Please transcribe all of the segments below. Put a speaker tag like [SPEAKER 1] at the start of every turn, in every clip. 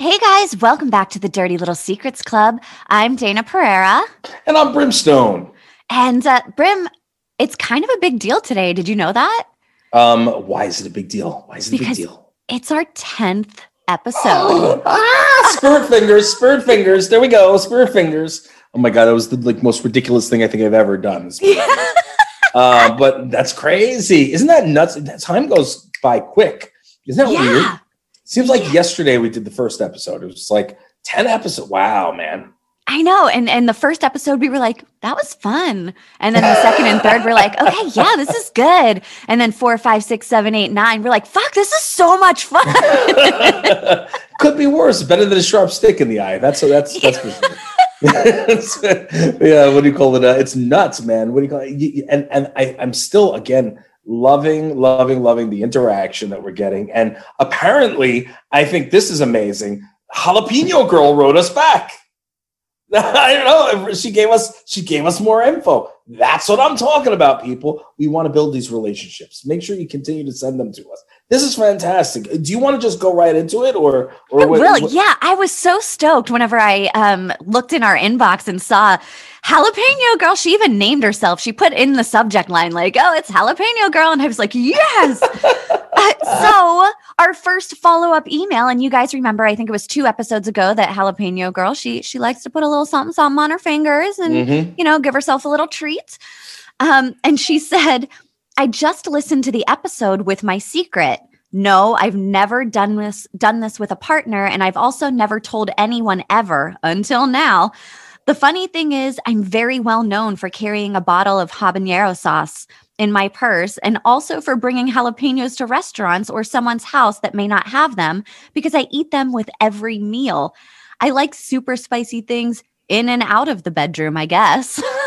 [SPEAKER 1] Hey guys, welcome back to the Dirty Little Secrets Club. I'm Dayna Pereira.
[SPEAKER 2] And I'm Brimstone.
[SPEAKER 1] And uh, Brim, it's kind of a big deal today. Did you know that?
[SPEAKER 2] Um, why is it a big deal? Why is it
[SPEAKER 1] Because-
[SPEAKER 2] a big deal?
[SPEAKER 1] It's our 10th episode.
[SPEAKER 2] ah, spirit fingers, spirit fingers. There we go, spirit fingers. Oh my god, that was the like most ridiculous thing I think I've ever done. uh, but that's crazy. Isn't that nuts? That time goes by quick. Isn't that weird? Seems like yesterday we did the first episode. It was like 10 episodes. Wow, man.
[SPEAKER 1] I know. And and the first episode we were like, that was fun. And then the second and third, we're like, okay, yeah, this is good. And then four, five, six, seven, eight, nine, we're like, fuck, this is so much fun.
[SPEAKER 2] Could be worse. Better than a sharp stick in the eye. That's that's that's for sure. yeah, what do you call it? Uh, it's nuts, man. What do you call it? And and I, I'm still again loving, loving, loving the interaction that we're getting. And apparently, I think this is amazing. Jalapeno Girl wrote us back. I don't know. She gave us she gave us more info. That's what I'm talking about, people. We want to build these relationships. Make sure you continue to send them to us. This is fantastic. Do you want to just go right into it, or or
[SPEAKER 1] I
[SPEAKER 2] what-
[SPEAKER 1] will.
[SPEAKER 2] what-
[SPEAKER 1] Yeah, I was so stoked whenever I um, looked in our inbox and saw jalapeno girl. She even named herself. She put in the subject line like, "Oh, it's jalapeno girl," and I was like, "Yes." Uh, so our first follow up email, and you guys remember, I think it was two episodes ago that jalapeno girl. She she likes to put a little something something on her fingers and
[SPEAKER 2] Mhm.
[SPEAKER 1] you know give herself a little treat. Um, and she said, "I just listened to the episode with my secret." No, I've never done this done this with a partner and I've also never told anyone ever until now. The funny thing is I'm very well known for carrying a bottle of habanero sauce in my purse and also for bringing jalapenos to restaurants or someone's house that may not have them because I eat them with every meal. I like super spicy things in and out of the bedroom, I guess.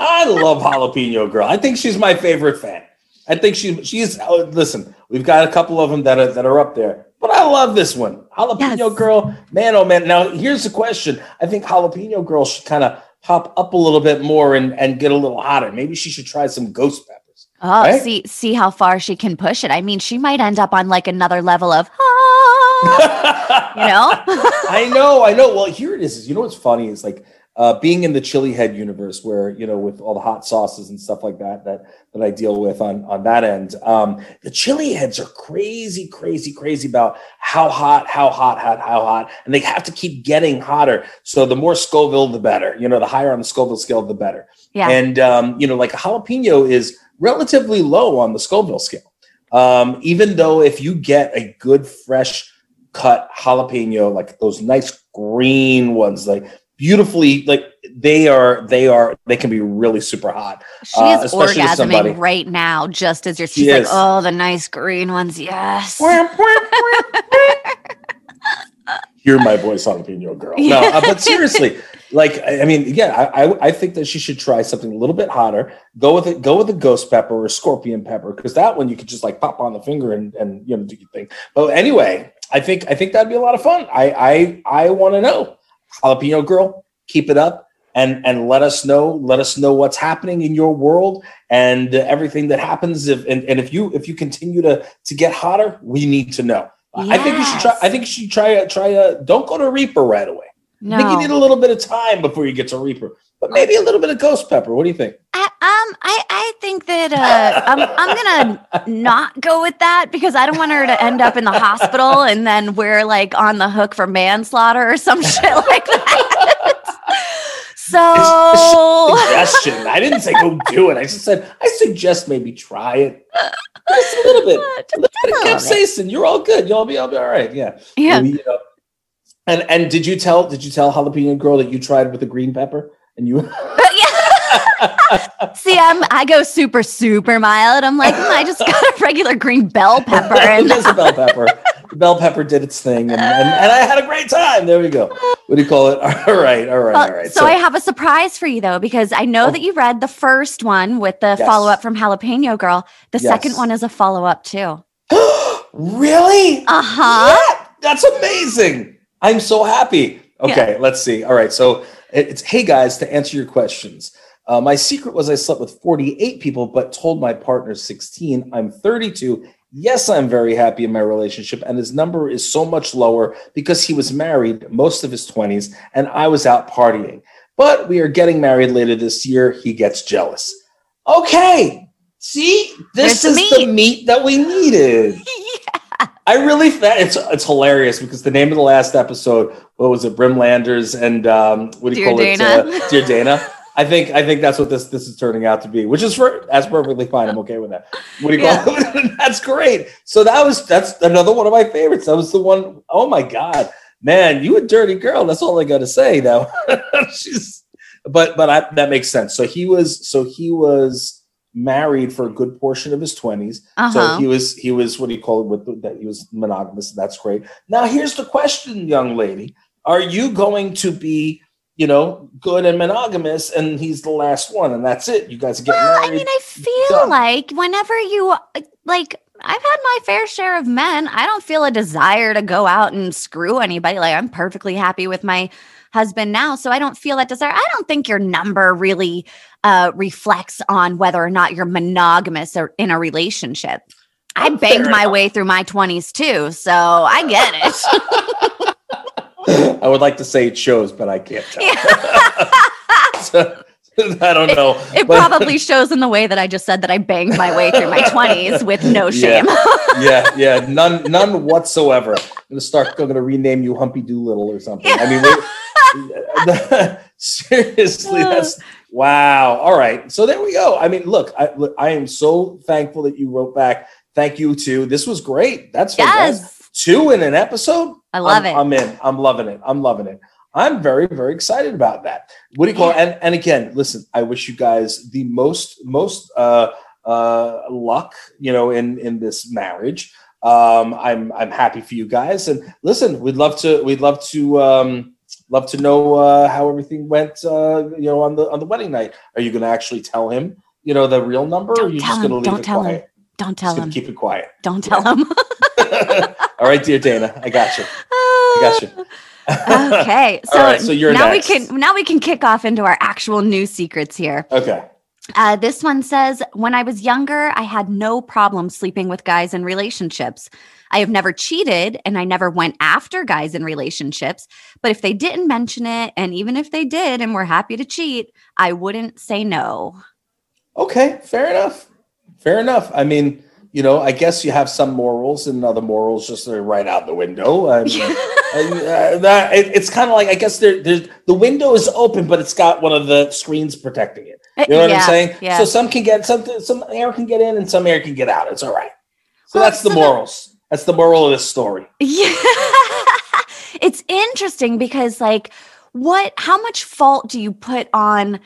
[SPEAKER 2] I love Jalapeno Girl. I think she's my favorite fan. I think she she's oh, listen. We've got a couple of them that are that are up there, but I love this one, Jalapeno
[SPEAKER 1] Yes.
[SPEAKER 2] Girl. Man, oh man. Now here's the question. I think Jalapeno Girl should kind of pop up a little bit more and and get a little hotter. Maybe she should try some ghost peppers.
[SPEAKER 1] Oh,
[SPEAKER 2] Right?
[SPEAKER 1] see see how far she can push it. I mean, she might end up on like another level of ah, you know?
[SPEAKER 2] I know, I know. Well, here it is. is You know what's funny is like uh, being in the chili head universe, where you know with all the hot sauces and stuff like that that that I deal with on on that end. Um, the chili heads are crazy, crazy, crazy about how hot, how hot, how how hot, and they have to keep getting hotter. So the more Scoville, the better. You know, the higher on the Scoville scale, the better.
[SPEAKER 1] Yeah.
[SPEAKER 2] And um, you know, like a jalapeno is relatively low on the Scoville scale. Um, even though if you get a good fresh cut jalapeno, like those nice green ones, like beautifully, like they are, they are, they can be really super hot.
[SPEAKER 1] She
[SPEAKER 2] Uh,
[SPEAKER 1] is
[SPEAKER 2] to
[SPEAKER 1] orgasming right now, just as you're
[SPEAKER 2] She
[SPEAKER 1] she's like,
[SPEAKER 2] is.
[SPEAKER 1] oh, the nice green ones, yes.
[SPEAKER 2] Hear my voice, jalapeno girl. No, uh, but seriously, like I mean, yeah, I, I I think that she should try something a little bit hotter. Go with it. Go with a ghost pepper or scorpion pepper because that one you could just like pop on the finger and and you know do your thing. But anyway, I think I think that'd be a lot of fun. I I I want to know, jalapeno girl, keep it up. And, and let us know let us know what's happening in your world and uh, everything that happens if and, and if you if you continue to to get hotter we need to know I think you should try. I think you should try. A, try a. Don't go to Reaper right away. I think you need a little bit of time before you get to Reaper, but maybe a little bit of Ghost Pepper. What do you think?
[SPEAKER 1] I, um, I, I think that uh, I'm, I'm gonna not go with that because I don't want her to end up in the hospital and then we're like on the hook for manslaughter or some shit like that. So
[SPEAKER 2] Suggestion. I didn't say go do it. I just said I suggest maybe try it. Just a little bit. A little bit of
[SPEAKER 1] a little bit.
[SPEAKER 2] capsaicin. You're all good. You'll be. I'll be all right. Yeah.
[SPEAKER 1] yeah,
[SPEAKER 2] Maybe, you know. And and did you tell did you tell jalapeno girl that you tried with the green pepper and you
[SPEAKER 1] yeah. See, I'm I go super super mild. I'm like, "Mm, I just got a regular green bell pepper, and
[SPEAKER 2] a bell pepper. The bell pepper did its thing, and, and, and I had a great time. There we go. what do you call it? All right, all right,
[SPEAKER 1] Well,
[SPEAKER 2] all right.
[SPEAKER 1] so, I have a surprise for you though, because I know
[SPEAKER 2] Oh.
[SPEAKER 1] that you read the first one with the
[SPEAKER 2] Yes.
[SPEAKER 1] follow up from Jalapeno Girl. The second one is a follow up too.
[SPEAKER 2] really?
[SPEAKER 1] Uh huh.
[SPEAKER 2] Yeah, that's amazing. I'm so happy. Okay, let's see. All right, so it's hey guys to answer your questions. Uh, my secret was I slept with 48 people, but told my partner 16. I'm 32. Yes, I'm very happy in my relationship, and his number is so much lower because he was married most of his 20s and I was out partying. But we are getting married later this year. He gets jealous. Okay, see, this
[SPEAKER 1] There's
[SPEAKER 2] is
[SPEAKER 1] the
[SPEAKER 2] the meat that we needed. I really that it's it's hilarious because the name of the last episode, what was it, Brimlanders and um, what do you
[SPEAKER 1] Dear
[SPEAKER 2] call
[SPEAKER 1] Dayna.
[SPEAKER 2] it, uh, Dear Dayna. I think I think that's what this this is turning out to be, which is for that's perfectly fine. I'm okay with that. What do you call it? that's great. So that was that's another one of my favorites. That was the one oh my god, man, you a dirty girl. That's all I got to say now. She's, but but I, that makes sense. So he was so he was married for a good portion of his 20s
[SPEAKER 1] Uh
[SPEAKER 2] so he was he was what do you call it with that he was monogamous. That's great. Now here's the question, young lady: Are you going to be, you know, good and monogamous, and he's the last one, and that's it? You guys get
[SPEAKER 1] Well, I mean, I feel
[SPEAKER 2] done.
[SPEAKER 1] like whenever you like, I've had my fair share of men. I don't feel a desire to go out and screw anybody. Like, I'm perfectly happy with my husband now, so I don't feel that desire. I don't think your number really uh, reflects on whether or not you're monogamous or in a relationship. I banged my way through my 20s too, so I get it.
[SPEAKER 2] I would like to say it shows, but I can't tell. So, I don't know.
[SPEAKER 1] It
[SPEAKER 2] But-
[SPEAKER 1] probably shows in the way that I just said that I banged my way through my 20s with no shame.
[SPEAKER 2] yeah, yeah, none, none whatsoever. I'm gonna start. I'm gonna rename you Humpy Doolittle or something. I mean, seriously, uh. that's wow. All right, so there we go. I mean, look, I, look, I am so thankful that you wrote back. Thank you too. This was great. That's fantastic.
[SPEAKER 1] yes.
[SPEAKER 2] Two in an episode.
[SPEAKER 1] I love
[SPEAKER 2] I'm,
[SPEAKER 1] it.
[SPEAKER 2] I'm in. I'm loving it. I'm loving it. I'm very, very excited about that. What do you call it? And and again, listen, I wish you guys the most most uh uh luck, you know, in in this marriage. Um I'm I'm happy for you guys. And listen, we'd love to we'd love to um love to know uh how everything went uh you know on the on the wedding night. Are you gonna actually tell him, you know, the real number or are
[SPEAKER 1] Don't
[SPEAKER 2] you
[SPEAKER 1] tell
[SPEAKER 2] just gonna
[SPEAKER 1] him.
[SPEAKER 2] leave
[SPEAKER 1] Don't
[SPEAKER 2] it
[SPEAKER 1] tell him. Don't tell him.
[SPEAKER 2] keep it quiet.
[SPEAKER 1] Don't tell him.
[SPEAKER 2] All right, dear Dayna, I got you. I got you.
[SPEAKER 1] okay. So,
[SPEAKER 2] right, so you're
[SPEAKER 1] now
[SPEAKER 2] next.
[SPEAKER 1] we can now we can kick off into our actual new secrets here.
[SPEAKER 2] Okay.
[SPEAKER 1] Uh, this one says, "When I was younger, I had no problem sleeping with guys in relationships. I have never cheated, and I never went after guys in relationships. But if they didn't mention it, and even if they did, and were happy to cheat, I wouldn't say no.
[SPEAKER 2] Okay, fair enough. Fair enough. I mean, you know, I guess you have some morals and other morals just are right out the window. I mean, uh, that it, it's kind of like I guess there, there's the window is open, but it's got one of the screens protecting it. You know what
[SPEAKER 1] Yeah,
[SPEAKER 2] I'm saying?
[SPEAKER 1] Yeah.
[SPEAKER 2] So some can get something, some air can get in, and some air can get out. It's all right. So
[SPEAKER 1] Well,
[SPEAKER 2] that's the
[SPEAKER 1] so the-
[SPEAKER 2] morals. That's the moral of this story.
[SPEAKER 1] Yeah. it's interesting because like what how much fault do you put on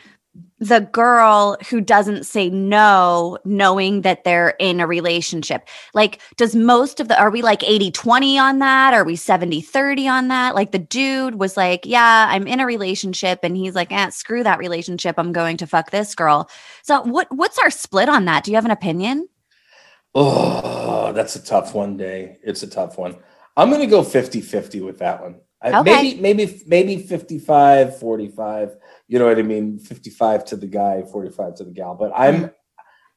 [SPEAKER 1] the girl who doesn't say no knowing that they're in a relationship like does most of the are we like 80 20 on that are we 70 30 on that like the dude was like yeah i'm in a relationship and he's like eh, screw that relationship i'm going to fuck this girl so what what's our split on that do you have an opinion
[SPEAKER 2] Oh, that's a tough one day. It's a tough one. I'm going to go 50-50 with that one.
[SPEAKER 1] Okay.
[SPEAKER 2] Maybe maybe maybe 55 45. You know what I mean? 55 to the guy, 45 to the gal. But I'm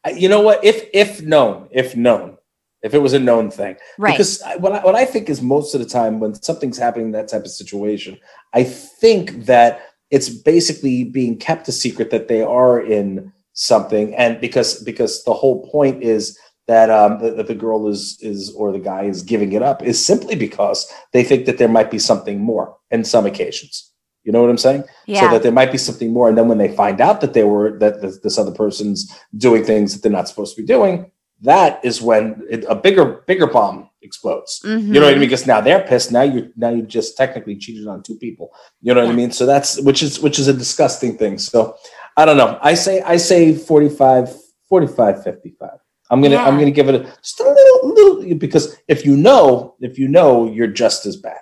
[SPEAKER 2] I, you know what? If if known, if known, if it was a known thing.
[SPEAKER 1] right
[SPEAKER 2] Because I- what I, what I think is most of the time when something's happening in that type of situation, I think that it's basically being kept a secret that they are in something, and because because the whole point is that um that the girl is is or the guy is giving it up is simply because they think that there might be something more in some occasions. You know what I'm saying?
[SPEAKER 1] yeah
[SPEAKER 2] So that there might be something more, and then when they find out that they were that this, this other person's doing things that they're not supposed to be doing, that is when it, a bigger bigger bomb explodes. You know what I mean? Mm-hmm. Because now they're pissed. Now you now you just technically cheated on two people. You know what I mean? So that's which is which is a disgusting thing. So I don't know. I say I say 45, 45, 55. I'm gonna I'm gonna give it a just a little little because if you know if you know you're just as bad.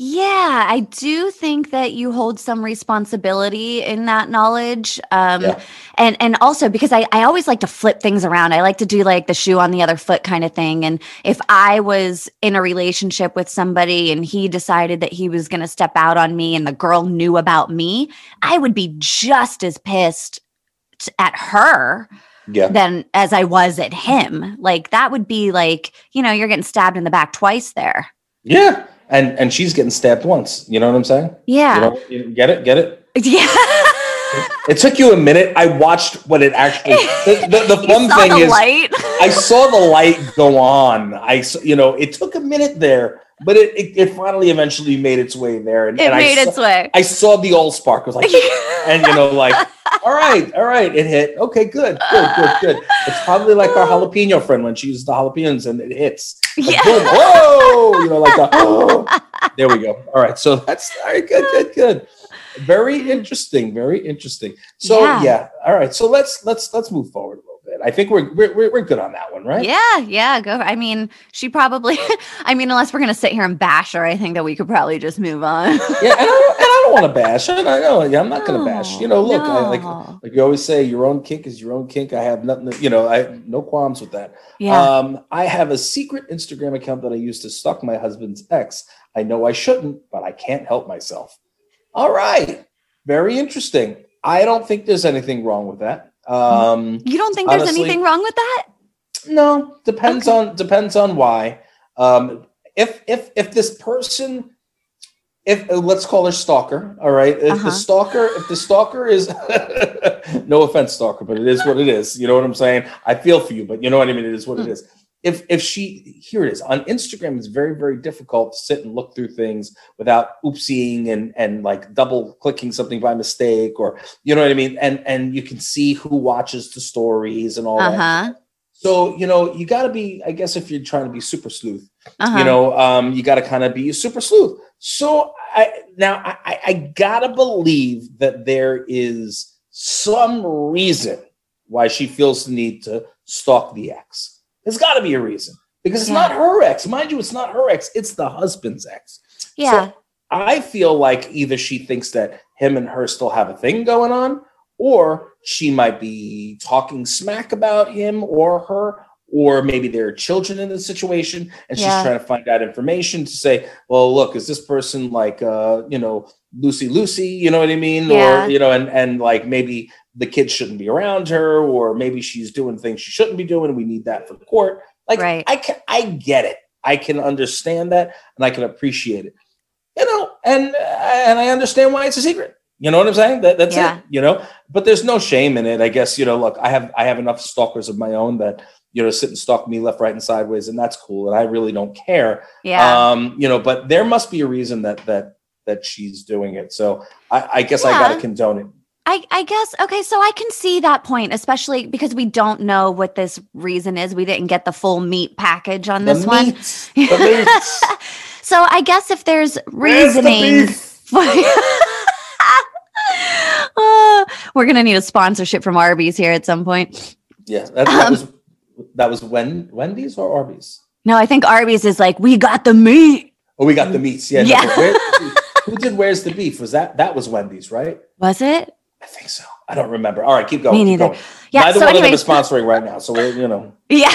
[SPEAKER 1] Yeah, I do think that you hold some responsibility in that knowledge. Um
[SPEAKER 2] Yeah.
[SPEAKER 1] and and also because I, I always like to flip things around. I like to do like the shoe on the other foot kind of thing. And if I was in a relationship with somebody and he decided that he was gonna step out on me and the girl knew about me, I would be just as pissed at her
[SPEAKER 2] Yeah.
[SPEAKER 1] than as I was at him. Like that would be like, you know, you're getting stabbed in the back twice there.
[SPEAKER 2] Yeah. And and she's getting stabbed once. You know what I'm saying?
[SPEAKER 1] Yeah.
[SPEAKER 2] You know, you get it? Get it?
[SPEAKER 1] Yeah.
[SPEAKER 2] It took you a minute. I watched what it actually. The, the, the fun thing
[SPEAKER 1] the
[SPEAKER 2] is,
[SPEAKER 1] light.
[SPEAKER 2] I saw the light go on. I, you know, it took a minute there, but it, it, it finally eventually made its way there, and,
[SPEAKER 1] It
[SPEAKER 2] and I
[SPEAKER 1] made
[SPEAKER 2] saw,
[SPEAKER 1] its way.
[SPEAKER 2] I saw the all spark. I was like, and you know, like, all right, all right, it hit. Okay, good, good, good, good. It's probably like our jalapeno friend when she uses the jalapenos and it hits. Like,
[SPEAKER 1] Yeah.
[SPEAKER 2] boom, whoa, you know, like the, oh. There we go. All right, so that's all right. Good, good, good. Very interesting. Very interesting. So
[SPEAKER 1] Yeah.
[SPEAKER 2] yeah. All right. So let's let's let's move forward a little bit. I think we're we're we're, good on that one, right?
[SPEAKER 1] Yeah, yeah, go. I mean, she probably, I mean, unless we're going to sit here and bash her, I think that we could probably just move on.
[SPEAKER 2] Yeah, and I and I don't want to bash. I know yeah, I'm not going to bash. You know, look, I, like like you always say, your own kink is your own kink. I have nothing. To, you know, I no qualms with that.
[SPEAKER 1] yeah.
[SPEAKER 2] Um, I have a secret Instagram account that I use to stalk my husband's ex. I know I shouldn't, but I can't help myself. All right, very interesting. I don't think there's anything wrong with that. Um,
[SPEAKER 1] you don't think there's
[SPEAKER 2] honestly-
[SPEAKER 1] anything wrong with that?
[SPEAKER 2] no, depends
[SPEAKER 1] Okay.
[SPEAKER 2] on depends on why. Um, if if if this person, if uh, let's call her stalker, all right. If
[SPEAKER 1] Uh-huh.
[SPEAKER 2] the stalker, if the stalker is, no offense, stalker, but it is what it is. You know what I'm saying? I feel for you, but you know what I mean. It is what it
[SPEAKER 1] Mm.
[SPEAKER 2] is. If if she here it is on Instagram, it's very very difficult to sit and look through things without oopsieing and and like double clicking something by mistake or you know what I mean. And and you can see who watches the stories and all
[SPEAKER 1] Uh
[SPEAKER 2] that. So, you know, you got to be, I guess, if you're trying to be super sleuth,
[SPEAKER 1] Uh-huh.
[SPEAKER 2] you know, um, you got to kind of be a super sleuth. So, I now I, I, I got to believe that there is some reason why she feels the need to stalk the ex. There's got to be a reason because it's not her ex. Mind you, it's not her ex, it's the husband's ex.
[SPEAKER 1] yeah.
[SPEAKER 2] I feel like either she thinks that him and her still have a thing going on, or she might be talking smack about him or her, or maybe there are children in the situation and she's
[SPEAKER 1] Yeah.
[SPEAKER 2] trying to find out information to say, well, look, is this person like uh, you know, Lucy Lucy, you know what I mean?
[SPEAKER 1] Yeah.
[SPEAKER 2] Or you know, and and like maybe the kids shouldn't be around her, or maybe she's doing things she shouldn't be doing. We need that for the court. Like
[SPEAKER 1] Right.
[SPEAKER 2] I can I get it. I can understand that and I can appreciate it you know, and and I understand why it's a secret. You know what I'm saying? That, that's
[SPEAKER 1] Yeah.
[SPEAKER 2] it. You know, but there's no shame in it. I guess you know. Look, I have I have enough stalkers of my own that you know sit and stalk me left, right, and sideways, and that's cool. And I really don't care.
[SPEAKER 1] Yeah.
[SPEAKER 2] Um, you know, but there must be a reason that that that she's doing it. So I, I guess I got to condone it.
[SPEAKER 1] I, I guess okay, so I can see that point, especially because we don't know what this reason is. We didn't get the full meat package on this
[SPEAKER 2] the
[SPEAKER 1] one.
[SPEAKER 2] meat, the meat.
[SPEAKER 1] so I guess if there's
[SPEAKER 2] the
[SPEAKER 1] reasoning, for- Uh, we're gonna need a sponsorship from Arby's here at some point.
[SPEAKER 2] Yeah, that, that
[SPEAKER 1] Um,
[SPEAKER 2] was that was Wen, Wendy's or Arby's.
[SPEAKER 1] No, I think Arby's is like we got the meat.
[SPEAKER 2] Oh, we got the meats. Yeah.
[SPEAKER 1] Yeah.
[SPEAKER 2] but where- who did Where's the Beef? Was that that was Wendy's, right?
[SPEAKER 1] Was it?
[SPEAKER 2] I think so. I don't remember. All right, keep going.
[SPEAKER 1] Me neither.
[SPEAKER 2] going.
[SPEAKER 1] Yeah.
[SPEAKER 2] Neither
[SPEAKER 1] so
[SPEAKER 2] one
[SPEAKER 1] anyway,
[SPEAKER 2] of them is sponsoring right now, so we're you know.
[SPEAKER 1] Yeah.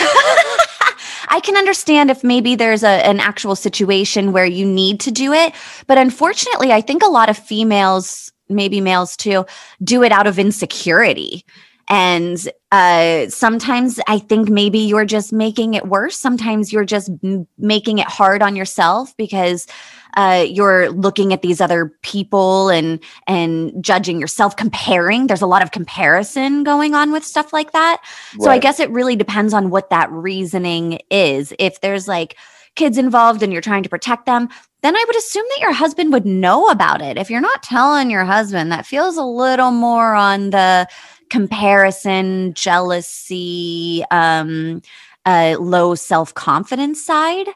[SPEAKER 1] I can understand if maybe there's a, an actual situation where you need to do it. But unfortunately, I think a lot of females, maybe males too, do it out of insecurity. And uh, sometimes I think maybe you're just making it worse. Sometimes you're just m- making it hard on yourself because uh, you're looking at these other people and and judging yourself, comparing. There's a lot of comparison going on with stuff like that. So I guess it really depends on what that reasoning is. If there's like kids involved and you're trying to protect them, then I would assume that your husband would know about it. If you're not telling your husband, that feels a little more on the comparison, jealousy, um, uh, low self confidence side.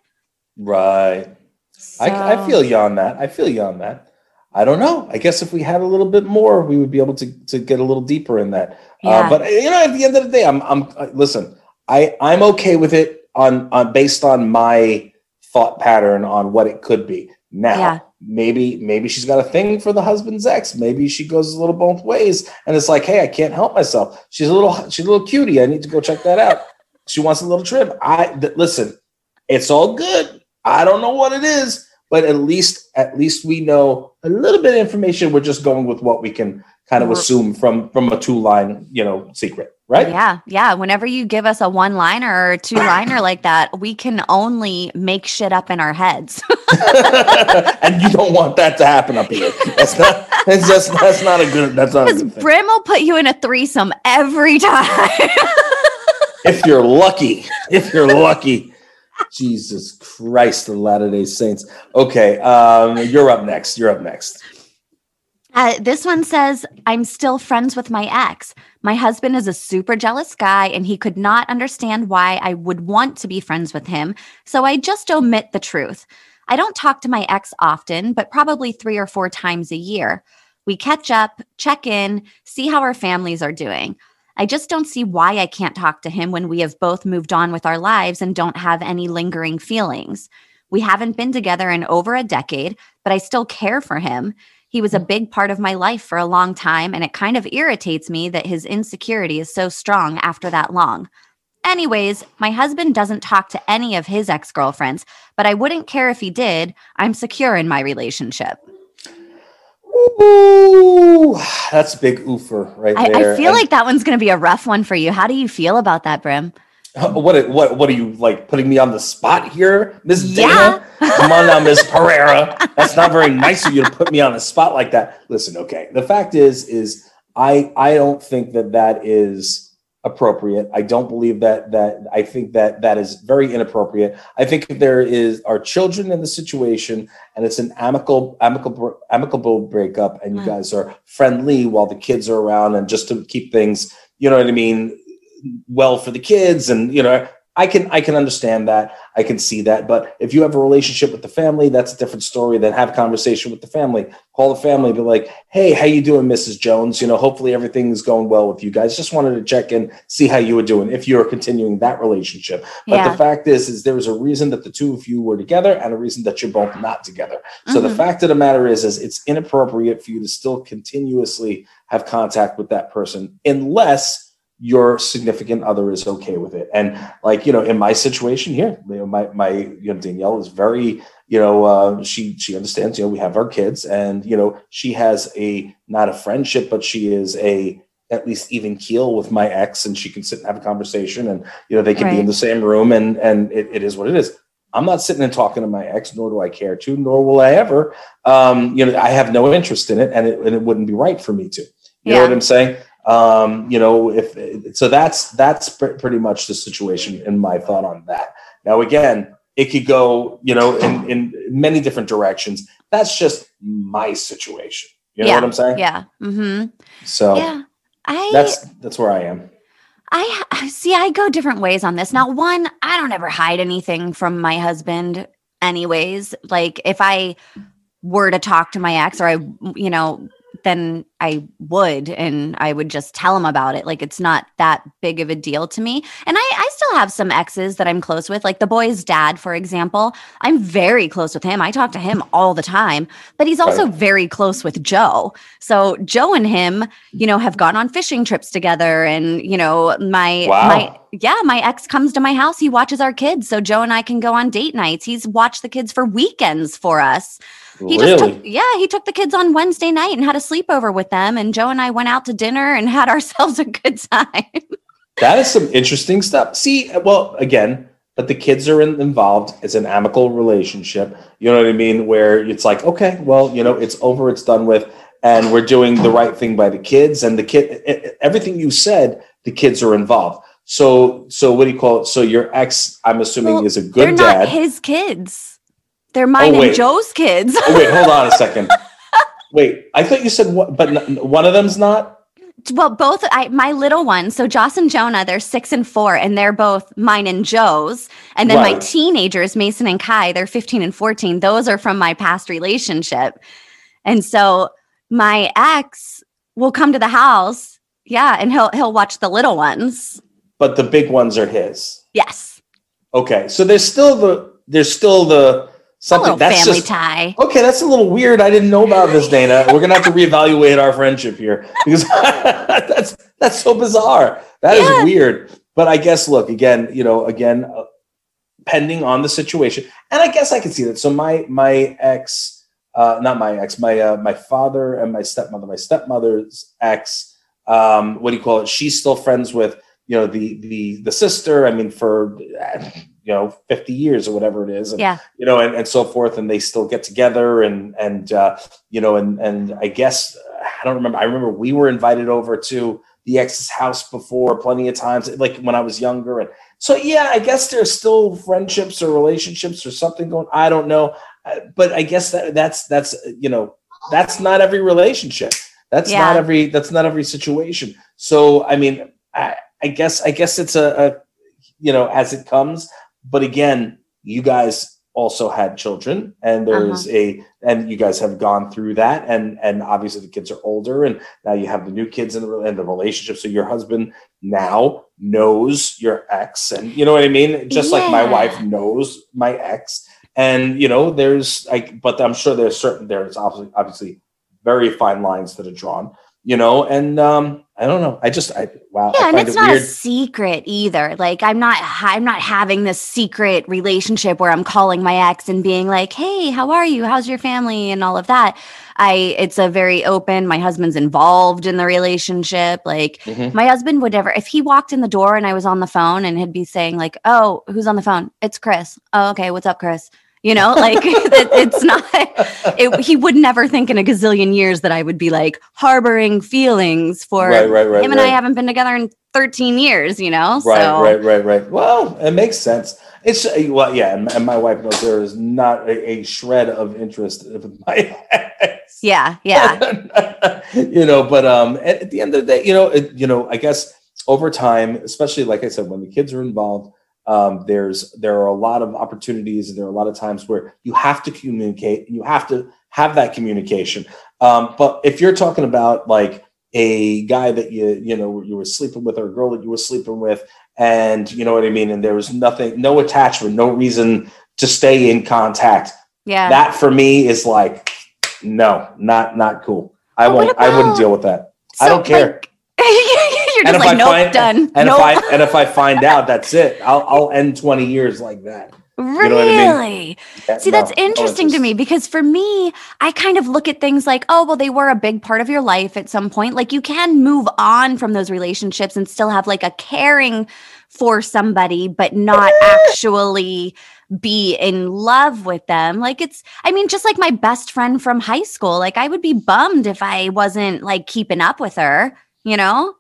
[SPEAKER 2] Right. I, I feel you on that. I feel you on that. I don't know. I guess if we had a little bit more, we would be able to to get a little deeper in that.
[SPEAKER 1] Yeah.
[SPEAKER 2] Uh, but you know, at the end of the day, I'm I'm uh, listen. I I'm okay with it on on based on my thought pattern on what it could be. Now,
[SPEAKER 1] Yeah.
[SPEAKER 2] Maybe maybe she's got a thing for the husband's ex. Maybe she goes a little both ways, and it's like, hey, I can't help myself. She's a little she's a little cutie. I need to go check that out. She wants a little trim. I th- listen. It's all good. I don't know what it is, but at least at least we know a little bit of information. We're just going with what we can kind of assume from from a two line you know secret right?
[SPEAKER 1] Yeah yeah. Whenever you give us a one liner or two liner like that we can only make shit up in our heads.
[SPEAKER 2] And you don't want that to happen up here. That's not that's just that's not a good that's not because
[SPEAKER 1] brim will put you in a threesome every time.
[SPEAKER 2] If you're lucky if you're lucky. Jesus christ the latter day saints. Okay um you're up next you're up next
[SPEAKER 1] uh, this one says, I'm still friends with my ex. My husband is a super jealous guy, and he could not understand why I would want to be friends with him. So I just omit the truth. I don't talk to my ex often, but probably three or four times a year. We catch up, check in, see how our families are doing. I just don't see why I can't talk to him when we have both moved on with our lives and don't have any lingering feelings. We haven't been together in over a decade, but I still care for him. He was a mm. big part of my life for a long time, and it kind of irritates me that his insecurity is so strong after that long. Anyways, my husband doesn't talk to any of his ex girlfriends, but I wouldn't care if he did. I'm secure in my relationship.
[SPEAKER 2] Ooh, that's a big oofer right there.
[SPEAKER 1] I, I feel and like that one's going to be a rough one for you. How do you feel about that, Brim?
[SPEAKER 2] What what what are you like putting me on the spot here, Miss Dayna? Come on now, Miss Pereira. That's not very nice of you to put me on the spot like that. Listen, okay. The fact is, is I I don't think that that is appropriate. I don't believe that that I think that that is very inappropriate. I think if there is are children in the situation and it's an amicable amicable amicable breakup and you hmm. guys are friendly while the kids are around and just to keep things, you know what I mean, well for the kids and you know I can I can understand that. I can see that. But if you have a relationship with the family, that's a different story. Then have a conversation with the family. Call the family, be like, hey, how you doing, Mrs. Jones? You know, hopefully everything's going well with you guys. Just wanted to check in, see how you were doing, if you're continuing that relationship. But yeah. the fact is, is there's a reason that the two of you were together and a reason that you're both not together. So mm-hmm. the fact of the matter is, is it's inappropriate for you to still continuously have contact with that person unless your significant other is okay with it. And like, you know, in my situation here, you know, my, my, you know, Danielle is very, you know, uh, she, she understands, you know, we have our kids and, you know, she has a, not a friendship, but she is a, at least even keel with my ex and she can sit and have a conversation and, you know, they can right. be in the same room and, and it, it is what it is. I'm not sitting and talking to my ex, nor do I care to, nor will I ever. Um, you know, I have no interest in it, and it, and it wouldn't be right for me to. You yeah. know what I'm saying? Um, you know, if so, that's that's pr- pretty much the situation in my thought on that. Now, again, it could go, you know, in, in many different directions. That's just my situation. You know
[SPEAKER 1] yeah.
[SPEAKER 2] what I'm saying?
[SPEAKER 1] Yeah. Mm-hmm.
[SPEAKER 2] So yeah, I that's that's where I am.
[SPEAKER 1] I see. I go different ways on this. Now, one, I don't ever hide anything from my husband, anyways. Like if I were to talk to my ex, or I, you know, then I would and I would just tell him about it. Like it's not that big of a deal to me. And I, I still have some exes that I'm close with, like the boy's dad, for example. I'm very close with him. I talk to him all the time, but he's also very close with Joe. So Joe and him, you know, have gone on fishing trips together. And, you know, my wow. my yeah, my ex comes to my house. He watches our kids. So Joe and I can go on date nights. He's watched the kids for weekends for us. He really? just took, yeah, he took the kids on Wednesday night and had a sleepover with them. And Joe and I went out to dinner and had ourselves a good time.
[SPEAKER 2] that is some interesting stuff. See, uh, well, again, but the kids are in, involved. It's an amicable relationship. You know what I mean? Where it's like, okay, well, you know, it's over, it's done with, and we're doing the right thing by the kids. And the kid, everything you said, the kids are involved. So, so what do you call it? So your ex, I'm assuming, well, is a good they're dad.
[SPEAKER 1] his kids. They're mine oh, and Joe's kids.
[SPEAKER 2] oh, wait, hold on a second. wait, I thought you said what, but one of them's not.
[SPEAKER 1] Well, both I, my little ones, so Joss and Jonah, they're six and four, and they're both mine and Joe's. And then right. my teenagers, Mason and Kai, they're 15 and 14. Those are from my past relationship. And so my ex will come to the house, yeah, and he'll he'll watch the little ones.
[SPEAKER 2] But the big ones are his.
[SPEAKER 1] Yes.
[SPEAKER 2] Okay. So there's still the there's still the something
[SPEAKER 1] little
[SPEAKER 2] that's
[SPEAKER 1] family
[SPEAKER 2] just
[SPEAKER 1] tie.
[SPEAKER 2] okay. That's a little weird. I didn't know about this, Dayna. We're gonna have to reevaluate our friendship here because that's that's so bizarre. That is
[SPEAKER 1] Yeah.
[SPEAKER 2] weird. But I guess look again. You know, again, uh, pending on the situation, and I guess I can see that. So my my ex, uh, not my ex, my uh, my father and my stepmother, my stepmother's ex. Um, what do you call it? She's still friends with you know the the the sister. I mean, for uh, you know fifty years or whatever it is. And,
[SPEAKER 1] Yeah.
[SPEAKER 2] you know, and, and so forth, and they still get together, and and uh, you know, and and I guess I don't remember. I remember we were invited over to the ex's house before plenty of times, like when I was younger, and so yeah, I guess there's still friendships or relationships or something going. I don't know, Uh, but I guess that that's that's you know that's not every relationship. That's
[SPEAKER 1] Yeah.
[SPEAKER 2] not every that's not every situation. So I mean, I, I guess I guess it's a, a you know as it comes. But again, you guys also had children, and there's a and you guys have gone through that, and and obviously the kids are older, and now you have the new kids in the and the relationship. So your husband now knows your ex, and you know what I mean. Just like my wife knows my ex, and you know there's like, but I'm sure there's certain there's obviously obviously very fine lines that are drawn, you know, and um I don't know. I just I wow.
[SPEAKER 1] Yeah,
[SPEAKER 2] I
[SPEAKER 1] and it's
[SPEAKER 2] it
[SPEAKER 1] not
[SPEAKER 2] weird.
[SPEAKER 1] a secret either. Like I'm not I'm not having this secret relationship where I'm calling my ex and being like, "Hey, how are you? How's your family?" and all of that. I it's a very open. My husband's involved in the relationship. Like
[SPEAKER 2] Mhm.
[SPEAKER 1] my husband would never if he walked in the door and I was on the phone and he'd be saying like, "Oh, who's on the phone?" "It's Chris." "Oh, okay. What's up, Chris?" You know, like it, it's not it, he would never think in a gazillion years that I would be like harboring feelings for
[SPEAKER 2] right, right, right.
[SPEAKER 1] him and. I haven't been together in 13 years, you know?
[SPEAKER 2] Right,
[SPEAKER 1] so,
[SPEAKER 2] right, right, right. Well, it makes sense. It's uh, well, yeah, and, my wife knows there is not a, a shred of interest with my ex.
[SPEAKER 1] Yeah, yeah.
[SPEAKER 2] you know, but um, at, at the end of the day, you know, it, you know, I guess over time, especially like I said, when the kids are involved, um, there's there are a lot of opportunities, and there are a lot of times where you have to communicate, you have to have that communication. Um, but if you're talking about like a guy that you you know you were sleeping with or a girl that you were sleeping with and you know what i mean? And there was nothing no attachment no reason to stay in contact.
[SPEAKER 1] Yeah.
[SPEAKER 2] that for me is like no not not cool. I
[SPEAKER 1] what
[SPEAKER 2] won't i wouldn't deal with that. I don't care.
[SPEAKER 1] like, you're
[SPEAKER 2] And
[SPEAKER 1] just
[SPEAKER 2] if
[SPEAKER 1] like,
[SPEAKER 2] I
[SPEAKER 1] nope,
[SPEAKER 2] find-
[SPEAKER 1] done.
[SPEAKER 2] and
[SPEAKER 1] nope.
[SPEAKER 2] if i and if i find out that's it i'll i'll end 20 years like that
[SPEAKER 1] really?
[SPEAKER 2] know what I mean? Yeah,
[SPEAKER 1] See,
[SPEAKER 2] no,
[SPEAKER 1] that's
[SPEAKER 2] no
[SPEAKER 1] interesting to me because for me, I kind of look at things like, oh, well, they were a big part of your life at some point. Like you can move on from those relationships and still have like a caring for somebody, but not actually be in love with them. Like it's, I mean, just like my best friend from high school, like I would be bummed if I wasn't like keeping up with her, you know?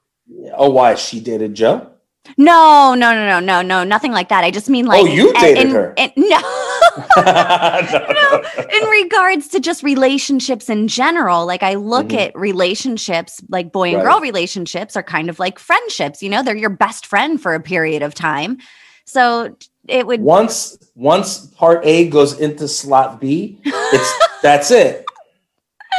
[SPEAKER 2] Oh why she dated joe
[SPEAKER 1] No, no, no, no, no, no, nothing like that. I just mean like,
[SPEAKER 2] Oh, you dated
[SPEAKER 1] in-
[SPEAKER 2] her.
[SPEAKER 1] in- no.
[SPEAKER 2] No, no.
[SPEAKER 1] in regards to just relationships in general like i look
[SPEAKER 2] Mhm.
[SPEAKER 1] at relationships like boy and
[SPEAKER 2] Right.
[SPEAKER 1] girl relationships are kind of like friendships you know they're your best friend for a period of time so it would
[SPEAKER 2] once once part A goes into slot B, it's that's it.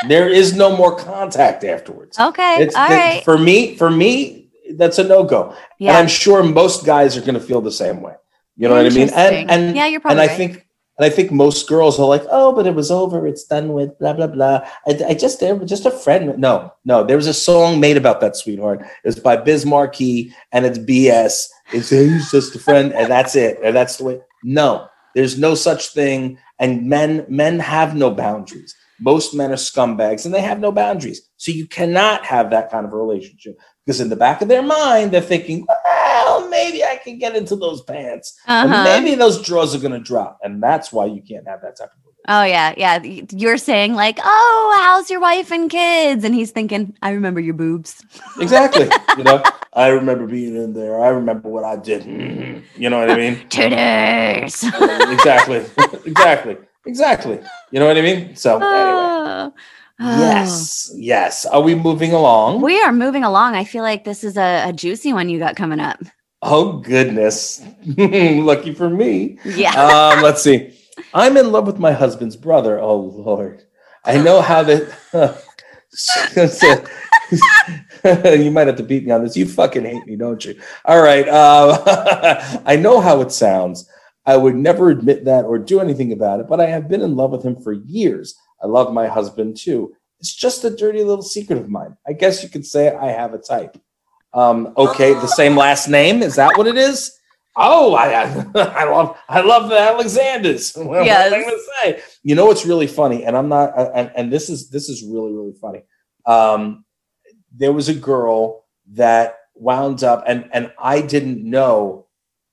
[SPEAKER 2] There is no more contact afterwards.
[SPEAKER 1] okay
[SPEAKER 2] It's
[SPEAKER 1] all right
[SPEAKER 2] for me. For me, that's a no go, and I'm sure most guys are going to feel the same way. You know what I mean? And and
[SPEAKER 1] yeah you're probably.
[SPEAKER 2] and
[SPEAKER 1] probably
[SPEAKER 2] I
[SPEAKER 1] right.
[SPEAKER 2] think and I think most girls are like, oh, but it was over. It's done with. Blah blah blah. I, I just they were just a friend. No, no. There was a song made about that, sweetheart. It's by Biz Markie, and it's BS. It's he's just a friend, and that's it. And that's the way. No, there's no such thing. And men men have no boundaries. Most men are scumbags, and they have no boundaries. So you cannot have that kind of a relationship because in the back of their mind, they're thinking, well, maybe I can get into those pants.
[SPEAKER 1] Uh-huh.
[SPEAKER 2] maybe those drawers are going to drop. And that's why you can't have that type of relationship.
[SPEAKER 1] oh yeah yeah you're saying like oh how's your wife and kids and he's thinking i remember your boobs
[SPEAKER 2] Exactly. you know, I remember being in there. I remember what I did. You know what I mean?
[SPEAKER 1] titties
[SPEAKER 2] exactly. exactly. Exactly. You know what I mean? So, anyway.
[SPEAKER 1] Oh.
[SPEAKER 2] Yes. Yes. Are we moving along?
[SPEAKER 1] We are moving along. I feel like this is a, a juicy one you got coming up.
[SPEAKER 2] oh, goodness. Lucky for me.
[SPEAKER 1] Yeah.
[SPEAKER 2] um, let's see. I'm in love with my husband's brother. Oh Lord, I know how that. you might have to beat me on this. You fucking hate me, don't you? All right. Uh, I know how it sounds. I would never admit that or do anything about it, but I have been in love with him for years. I love my husband too. It's just a dirty little secret of mine. I guess you could say I have a type. Um, okay, the same last name. Is that what it is? Oh, I, I, love I love the Alexanders. What
[SPEAKER 1] Yes.
[SPEAKER 2] am I gonna say? You know what's really funny, and I'm not, and, and this is this is really really funny. Um, there was a girl that wound up, and and I didn't know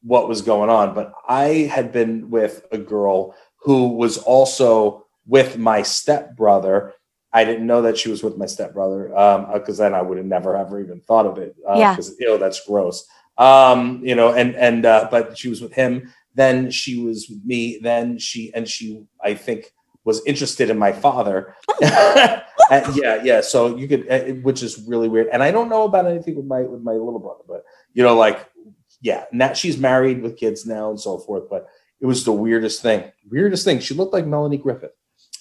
[SPEAKER 2] what was going on, but I had been with a girl who was also with my stepbrother. I didn't know that she was with my stepbrother because then I would have never ever even thought of it. Uh,
[SPEAKER 1] Yeah.
[SPEAKER 2] 'cause, ew, that's gross. Um, you know, and and uh, but she was with him. Then she was with me. Then she and she, I think, was interested in my father. And yeah, yeah. So you could, uh, which is really weird. And I don't know about anything with my with my little brother, but you know, like, yeah, now she's married with kids now and so forth. But it was the weirdest thing. Weirdest thing. She looked like Melanie Griffith.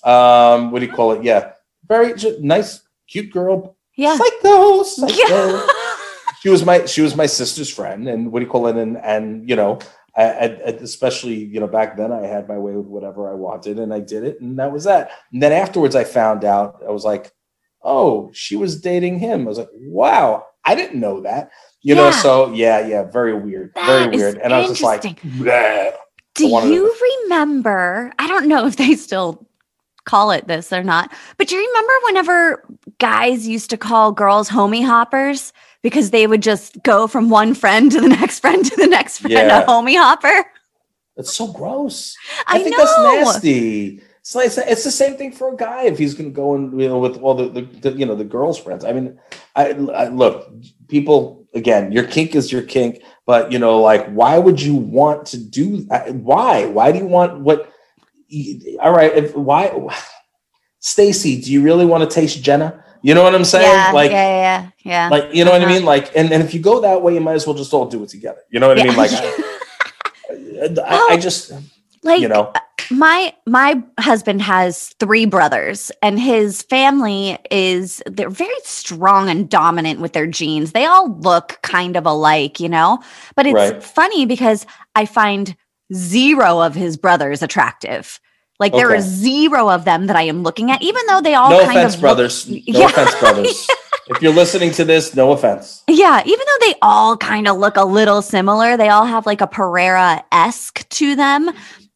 [SPEAKER 2] Um, what do you call it? Yeah, very nice, cute girl.
[SPEAKER 1] Yeah.
[SPEAKER 2] Psycho, psycho
[SPEAKER 1] Yeah.
[SPEAKER 2] she was my she was my sister's friend and what do you call it and and you know I, I- especially you know back then i had my way with whatever i wanted and i did it and that was that and then afterwards i found out i was like oh she was dating him i was like wow i didn't know that you know so yeah yeah very weird
[SPEAKER 1] That
[SPEAKER 2] very weird and i was just like. "Bleh."
[SPEAKER 1] Do
[SPEAKER 2] wanted to-
[SPEAKER 1] you remember? I don't know if they still call it this or not, but do you remember whenever guys used to call girls homie hoppers because they would just go from one friend to the next friend to the next friend,
[SPEAKER 2] Yeah.
[SPEAKER 1] a homie hopper?
[SPEAKER 2] that's so gross
[SPEAKER 1] I,
[SPEAKER 2] I, think
[SPEAKER 1] know.
[SPEAKER 2] that's nasty. It's like it's the same thing for a guy if he's going to go and you know with all the, the, the you know the girls' friends. I mean, I, I look people again. Your kink is your kink, but you know, like, why would you want to do? uh, Why? Why do you want what? All right, if why, Stacy, do you really want to taste Jenna? You know what I'm saying?
[SPEAKER 1] Yeah,
[SPEAKER 2] like,
[SPEAKER 1] yeah, yeah, yeah.
[SPEAKER 2] like you know what I
[SPEAKER 1] Uh-huh.
[SPEAKER 2] mean? Like, and, and if you go that way, you might as well just all do it together. You know what I mean? Like, I, I, I just
[SPEAKER 1] like
[SPEAKER 2] you know.
[SPEAKER 1] My my husband has three brothers and his family is they're very strong and dominant with their genes they all look kind of alike you know but it's
[SPEAKER 2] Right.
[SPEAKER 1] funny because i find zero of his brothers attractive like there are zero of them that i am looking at even though they all
[SPEAKER 2] no
[SPEAKER 1] kind
[SPEAKER 2] offense,
[SPEAKER 1] of look-
[SPEAKER 2] brothers. No
[SPEAKER 1] Yeah.
[SPEAKER 2] offense, brothers. If you're listening to this, no offense.
[SPEAKER 1] Yeah, even though they all kind of look a little similar, they all have like a Pereira esque to them.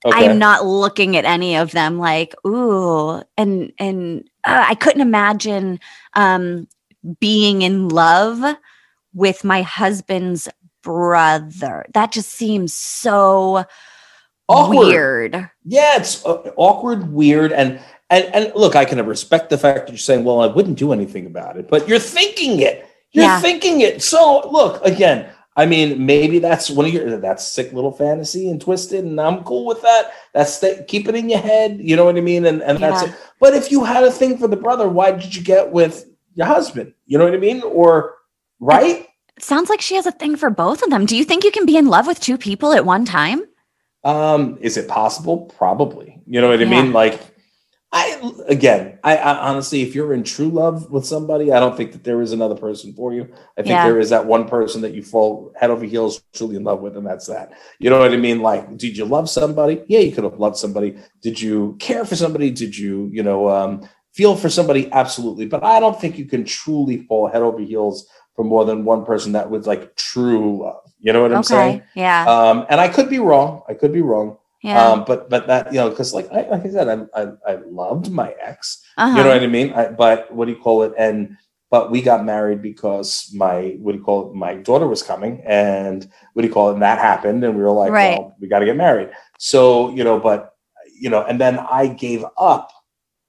[SPEAKER 2] Okay.
[SPEAKER 1] I'm not looking at any of them like, ooh, and and uh, I couldn't imagine um, being in love with my husband's brother. That just seems so
[SPEAKER 2] Awkward.
[SPEAKER 1] weird.
[SPEAKER 2] Yeah, it's uh, awkward, weird, and and and look, I can respect the fact that you're saying, "Well, I wouldn't do anything about it," but you're thinking it. You're
[SPEAKER 1] Yeah.
[SPEAKER 2] thinking it. So look again. I mean, maybe that's one of your that's sick little fantasy and twisted, and I'm cool with that. That's sta- keep it in your head. You know what I mean? And and that's it. But if you had a thing for the brother, why did you get with your husband? You know what I mean? Or right?
[SPEAKER 1] It sounds like she has a thing for both of them. Do you think you can be in love with two people at one time?
[SPEAKER 2] Um, is it possible? Probably. You know what I
[SPEAKER 1] Yeah.
[SPEAKER 2] mean? Like, I again, I, I honestly, if you're in true love with somebody, I don't think that there is another person for you. I think
[SPEAKER 1] Yeah.
[SPEAKER 2] there is that one person that you fall head over heels truly in love with, and that's that. You know what I mean? Like, did you love somebody? Yeah, you could have loved somebody. Did you care for somebody? Did you, you know, um, feel for somebody? Absolutely. But I don't think you can truly fall head over heels for more than one person that was like true love. You know what I'm saying?
[SPEAKER 1] Yeah.
[SPEAKER 2] Um, and I could be wrong. I could be wrong.
[SPEAKER 1] Yeah.
[SPEAKER 2] Um, but but that you know, because like I like I said, I, I I loved my ex.
[SPEAKER 1] uh-huh.
[SPEAKER 2] You know what I mean? I, but what do you call it? And but we got married because my what do you call it? My daughter was coming, and what do you call it? And that happened, and we were like,
[SPEAKER 1] Right.
[SPEAKER 2] well, we got to get married. So you know, but you know, and then I gave up.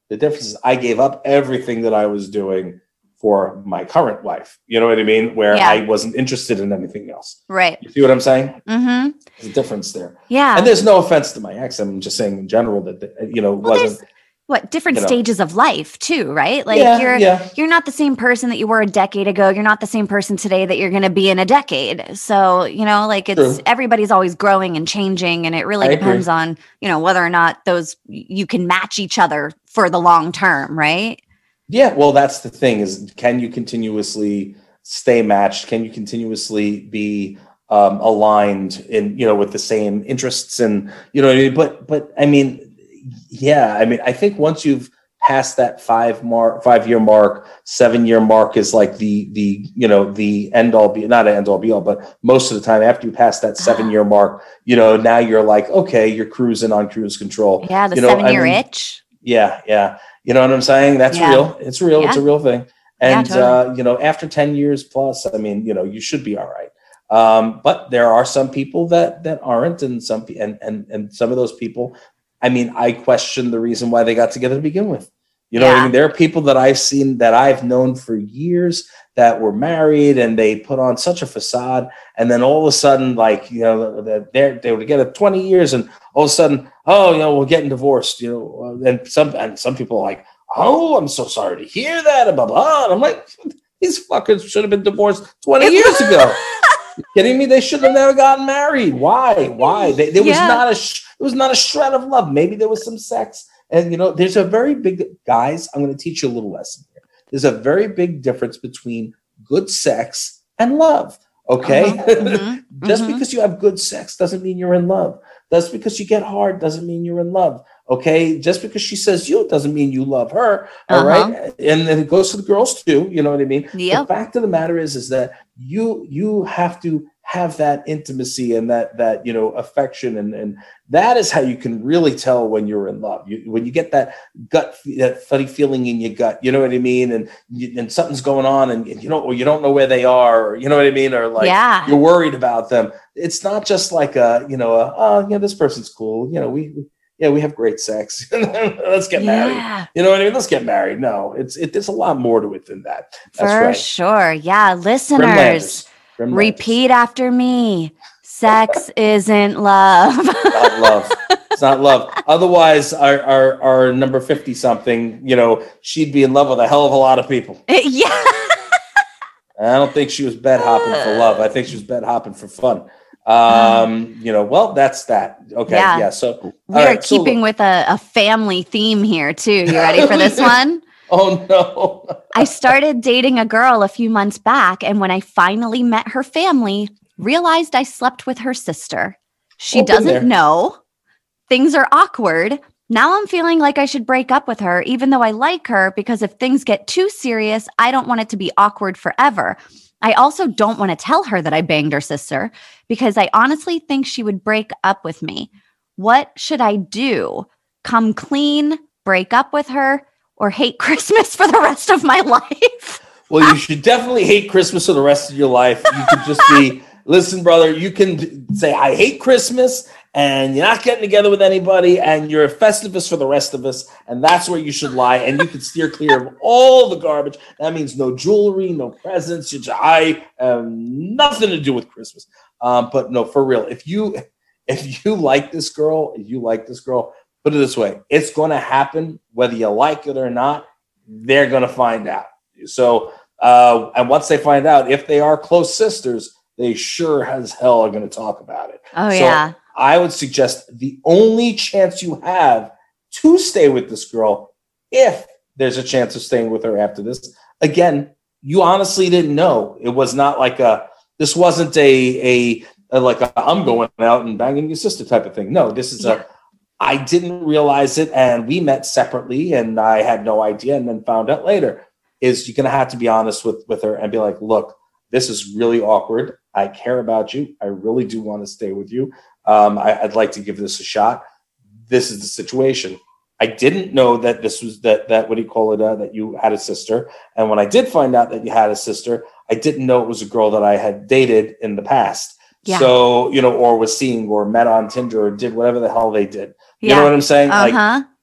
[SPEAKER 2] The difference is I gave up everything that I was doing for my current wife. You know what I mean? Where
[SPEAKER 1] Yeah.
[SPEAKER 2] I wasn't interested in anything else.
[SPEAKER 1] right.
[SPEAKER 2] You see what I'm saying?
[SPEAKER 1] Mm-hmm.
[SPEAKER 2] There's a difference there.
[SPEAKER 1] Yeah.
[SPEAKER 2] And there's no offense to my ex. I'm just saying in general that you know
[SPEAKER 1] Well,
[SPEAKER 2] wasn't.
[SPEAKER 1] what different
[SPEAKER 2] you know.
[SPEAKER 1] stages of life too, right? Like
[SPEAKER 2] yeah,
[SPEAKER 1] you're
[SPEAKER 2] yeah,
[SPEAKER 1] you're not the same person that you were a decade ago. You're not the same person today that you're going to be in a decade. So, you know, like it's
[SPEAKER 2] True.
[SPEAKER 1] everybody's always growing and changing and it really
[SPEAKER 2] I agree.
[SPEAKER 1] depends on, you know, whether or not those you can match each other for the long term, right?
[SPEAKER 2] Yeah. Well, that's the thing is, can you continuously stay matched? Can you continuously be um, aligned in you know with the same interests and you know I mean? but but I mean yeah I mean I think once you've passed that five mark five year mark seven year mark is like the the you know the end all be not an end all be all but most of the time after you pass that seven year mark you know now you're like okay you're cruising on cruise control
[SPEAKER 1] Yeah, the
[SPEAKER 2] You know,
[SPEAKER 1] seven
[SPEAKER 2] I
[SPEAKER 1] year
[SPEAKER 2] mean,
[SPEAKER 1] itch.
[SPEAKER 2] yeah, yeah. You know what I'm saying? That's
[SPEAKER 1] Yeah.
[SPEAKER 2] real. It's real. It's a real thing.
[SPEAKER 1] Yeah,
[SPEAKER 2] And
[SPEAKER 1] totally.
[SPEAKER 2] uh, you know, after 10 years plus, I mean, you know, you should be all right. Um, but there are some people that that aren't, and some and and and some of those people, I mean, I question the reason why they got together to begin with. You know what I mean? There are people that I've seen that I've known for years that were married and they put on such a facade, and then all of a sudden, like you know, they're they were together 20 years, and all of a sudden, oh, you know, we're getting divorced. You know, uh, and some and some people are like, oh, I'm so sorry to hear that, and blah blah. And I'm like, these fuckers should have been divorced 20 years ago. Kidding me? They should have never gotten married. Why? Why? They, there was not a sh- there was not a shred of love. Maybe there was some sex, and you know, there's a very big guys. I'm going to teach you a little lesson here. There's a very big difference between good sex and love. Okay,
[SPEAKER 1] Uh-huh. Mhm.
[SPEAKER 2] just
[SPEAKER 1] Mhm.
[SPEAKER 2] because you have good sex doesn't mean you're in love. Just because you get hard doesn't mean you're in love. Okay, just because she says you doesn't mean you love her. All right,
[SPEAKER 1] Uh-huh.
[SPEAKER 2] and then it goes to the girls too. You know what I mean?
[SPEAKER 1] Yep.
[SPEAKER 2] The fact of the matter is, is that you you have to have that intimacy and that that you know affection and and that is how you can really tell when you're in love. You, when you get that gut that funny feeling in your gut, you know what I mean, and you, and something's going on and, and you don't or you don't know where they are, or you know what I mean, or like
[SPEAKER 1] yeah.
[SPEAKER 2] you're worried about them. It's not just like a you know a, oh yeah this person's cool. You know we. we yeah, we have great sex. Let's get married.
[SPEAKER 1] Yeah,
[SPEAKER 2] You know what I mean? Let's get married. No, it's it, there's a lot more to it than that. That's
[SPEAKER 1] for
[SPEAKER 2] right.
[SPEAKER 1] sure. Yeah, listeners.
[SPEAKER 2] Grim
[SPEAKER 1] repeat after me. Sex isn't love.
[SPEAKER 2] not love. It's not love. Otherwise, our, our our number fifty something, you know, she'd be in love with a hell of a lot of people.
[SPEAKER 1] yeah.
[SPEAKER 2] I don't think she was bed hopping for love. I think she was bed hopping for fun. Um, you know, well, that's that. Okay,
[SPEAKER 1] Yeah.
[SPEAKER 2] yeah. so,
[SPEAKER 1] we are
[SPEAKER 2] right, so-
[SPEAKER 1] keeping with a, a family theme here, too. You ready for this one?
[SPEAKER 2] oh no,
[SPEAKER 1] I started dating a girl a few months back, and when I finally met her family, realized I slept with her sister. She
[SPEAKER 2] Oh, been there.
[SPEAKER 1] doesn't know. Things are awkward. Now I'm feeling like I should break up with her, even though I like her, because if things get too serious, I don't want it to be awkward forever. I also don't want to tell her that I banged her sister because I honestly think she would break up with me. What should I do? Come clean, break up with her, or hate Christmas for the rest of my life?
[SPEAKER 2] Well, you should definitely hate Christmas for the rest of your life. You could just be, listen, brother, you can say, I hate Christmas, and you're not getting together with anybody, and you're a Festivus for the rest of us, and that's where you should lie. And you can steer clear of all the garbage. That means no jewelry, no presents. You I have nothing to do with Christmas. Um, but no, for real, if you if you like this girl, if you like this girl, put it this way, it's going to happen whether you like it or not. They're going to find out. So, uh, and once they find out, if they are close sisters, they sure as hell are going to talk about it.
[SPEAKER 1] Oh,
[SPEAKER 2] So,
[SPEAKER 1] yeah.
[SPEAKER 2] I would suggest the only chance you have to stay with this girl, if there's a chance of staying with her after this, again, you honestly didn't know. It was not like a, this wasn't a, a, a like i I'm going out and banging your sister type of thing. No, this is
[SPEAKER 1] Yeah.
[SPEAKER 2] a, I didn't realize it and we met separately and I had no idea and then found out later is you're going to have to be honest with, with her and be like, look, this is really awkward. I care about you. I really do want to stay with you. Um, I, I'd like to give this a shot. This is the situation. I didn't know that this was that that what do you call it uh, that you had a sister. And when I did find out that you had a sister, I didn't know it was a girl that I had dated in the past.
[SPEAKER 1] Yeah.
[SPEAKER 2] So you know, or was seeing, or met on Tinder, or did whatever the hell they did. You know what I'm saying?
[SPEAKER 1] Uh
[SPEAKER 2] Like,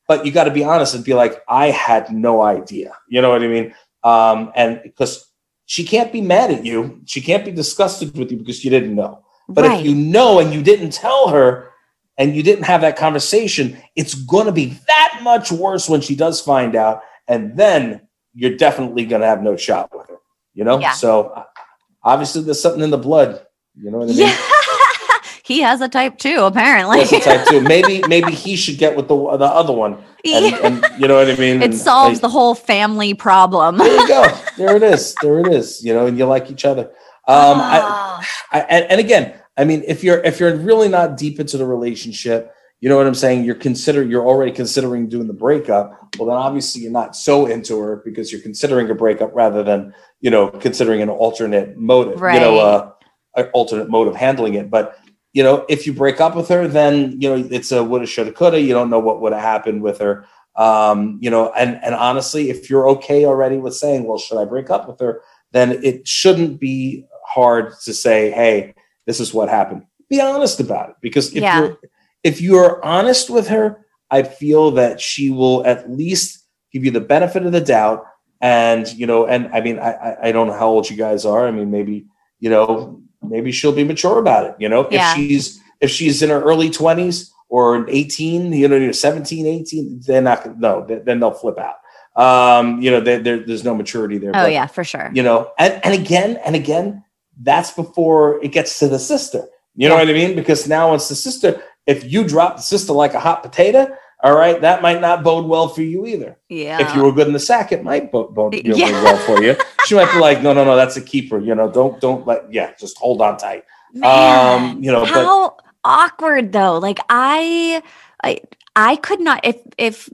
[SPEAKER 2] but you got to be honest and be like, I had no idea. You know what I mean? Um, and because she can't be mad at you, she can't be disgusted with you because you didn't know. But
[SPEAKER 1] right.
[SPEAKER 2] if you know and you didn't tell her and you didn't have that conversation, it's going to be that much worse when she does find out. And then you're definitely going to have no shot with her, you know?
[SPEAKER 1] Yeah.
[SPEAKER 2] So obviously there's something in the blood. You know what I mean?
[SPEAKER 1] yeah. He has a type two, apparently.
[SPEAKER 2] That's the type two. Maybe, maybe he should get with the, the other one. And,
[SPEAKER 1] Yeah.
[SPEAKER 2] and you know what I mean?
[SPEAKER 1] it
[SPEAKER 2] And,
[SPEAKER 1] solves
[SPEAKER 2] like,
[SPEAKER 1] the whole family problem.
[SPEAKER 2] there you go. There it is. There it is. You know, and you like each other. Um, I,
[SPEAKER 1] Ah.
[SPEAKER 2] I, and, and again, I mean, if you're if you're really not deep into the relationship, you know what I'm saying? You're consider you're already considering doing the breakup. Well, then obviously you're not so into her because you're considering a breakup rather than you know considering an alternate motive,
[SPEAKER 1] Right.
[SPEAKER 2] you know, uh, an alternate mode of handling it. But you know, if you break up with her, then you know it's a woulda, shoulda, coulda. You don't know what would have happened with her. Um, you know, and and honestly, if you're okay already with saying, well, should I break up with her? Then it shouldn't be hard to say, hey, this is what happened. Be honest about it because if
[SPEAKER 1] Yeah.
[SPEAKER 2] you're if you're honest with her, I feel that she will at least give you the benefit of the doubt. And you know, and I mean, I I, I don't know how old you guys are. I mean, maybe you know, maybe she'll be mature about it. You know,
[SPEAKER 1] Yeah.
[SPEAKER 2] if she's if she's in her early twenties or 18, you know, 17, 18, they're not no, then then they'll flip out. Um, you know, there, there there's no maturity there.
[SPEAKER 1] Oh
[SPEAKER 2] But,
[SPEAKER 1] yeah, for sure.
[SPEAKER 2] you know and, and again and again that's before it gets to the sister you know what i mean because now it's the sister if you drop the sister like a hot potato all right that might not bode well for you either
[SPEAKER 1] Yeah.
[SPEAKER 2] if you were good in the sack it might bode, bode you know,
[SPEAKER 1] Yeah.
[SPEAKER 2] well for you she might be like no no no that's a keeper you know don't don't let yeah just hold on tight
[SPEAKER 1] Man,
[SPEAKER 2] um, you know, but-
[SPEAKER 1] how awkward though. Like I, I, I could not. If if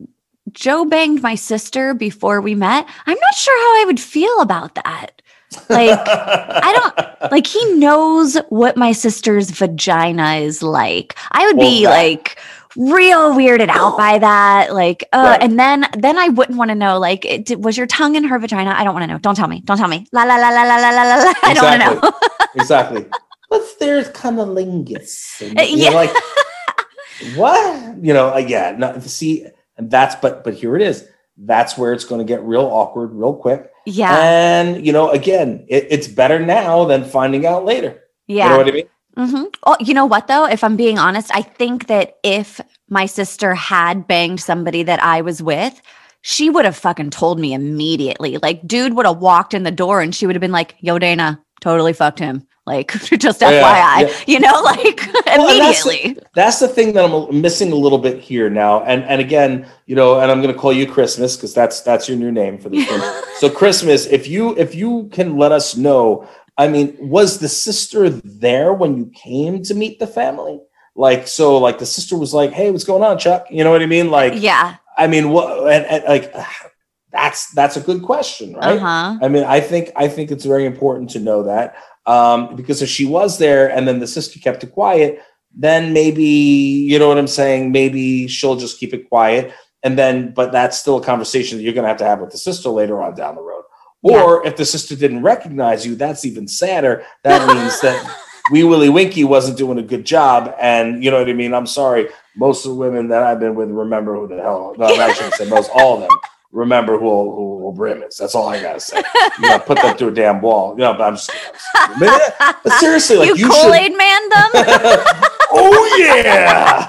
[SPEAKER 1] Joe banged my sister before we met, I'm not sure how I would feel about that. Like I don't like. He knows what my sister's vagina is like. I would
[SPEAKER 2] Well,
[SPEAKER 1] be
[SPEAKER 2] that-
[SPEAKER 1] like real weirded out by that. Like, uh,
[SPEAKER 2] right.
[SPEAKER 1] and then then I wouldn't want to know. Like, it, did, was your tongue in her vagina? I don't want to know. Don't tell me. Don't tell me. La la la la la la la la. Exactly. I don't want to know.
[SPEAKER 2] exactly. What's there's cunnilingus?
[SPEAKER 1] Uh,
[SPEAKER 2] and
[SPEAKER 1] yeah.
[SPEAKER 2] Like, what? You know? Uh, yeah. No, see, and that's but but here it is. That's where it's going to get real awkward real quick.
[SPEAKER 1] Yeah.
[SPEAKER 2] And you know, again, it, it's better now than finding out later.
[SPEAKER 1] Yeah.
[SPEAKER 2] You know what I mean?
[SPEAKER 1] Hmm Oh, you know what though? If I'm being honest, I think that if my sister had banged somebody that I was with, she would have fucking told me immediately. Like, dude would have walked in the door and she would have been like, "Yo, Dayna, totally fucked him." Like, just
[SPEAKER 2] Yeah,
[SPEAKER 1] FYI,
[SPEAKER 2] yeah.
[SPEAKER 1] you know, like
[SPEAKER 2] Well, and that's the-
[SPEAKER 1] immediately.
[SPEAKER 2] that's the thing that i'm missing a little bit here now and and again you know and i'm going to call you christmas because that's that's your new name for this so christmas if you if you can let us know i mean was the sister there when you came to meet the family like so like the sister was like hey what's going on chuck you know what i mean like
[SPEAKER 1] yeah.
[SPEAKER 2] i mean what and, and like that's that's a good question right
[SPEAKER 1] Uh huh.
[SPEAKER 2] I mean, I think I think it's very important to know that um, because if she was there and then the sister kept it quiet, then maybe you know what I'm saying. Maybe she'll just keep it quiet, and then but that's still a conversation that you're going to have to have with the sister later on down the road. Or if the sister didn't recognize you, that's even sadder. That means that Wee Willie Winky wasn't doing a good job, and you know what I mean. I'm sorry. Most of the women that I've been with remember who the hell. No, I shouldn't say most. All of them remember who who, who Brim is. That's all I gotta say. You gotta put them through a damn wall. No, but I'm just. I'm just but, but seriously, like
[SPEAKER 1] you,
[SPEAKER 2] you,
[SPEAKER 1] Kool
[SPEAKER 2] should.
[SPEAKER 1] Aid man them?
[SPEAKER 2] oh yeah.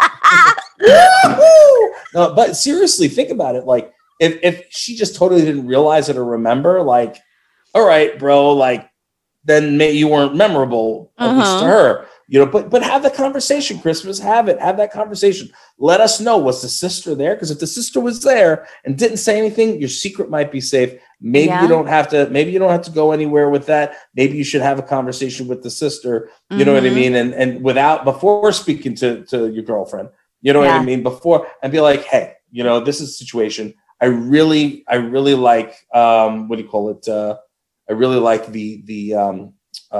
[SPEAKER 2] No, but seriously, think about it. Like, if if she just totally didn't realize it or remember, like, all right, bro, like, then may, you weren't memorable at least to
[SPEAKER 1] Uh-huh.
[SPEAKER 2] her. You know, but but have the conversation, Christmas. Have it. Have that conversation. Let us know. Was the sister there? Because if the sister was there and didn't say anything, your secret might be safe. Maybe
[SPEAKER 1] Yeah.
[SPEAKER 2] you don't have to. Maybe you don't have to go anywhere with that. Maybe you should have a conversation with the sister. You know what I
[SPEAKER 1] Mhm.
[SPEAKER 2] mean? And and without before speaking to to your girlfriend, you know what I mean? Before and be like, hey, you know, this is a situation. I really, I really like um, what do you call it? Uh, I really like the the um, uh,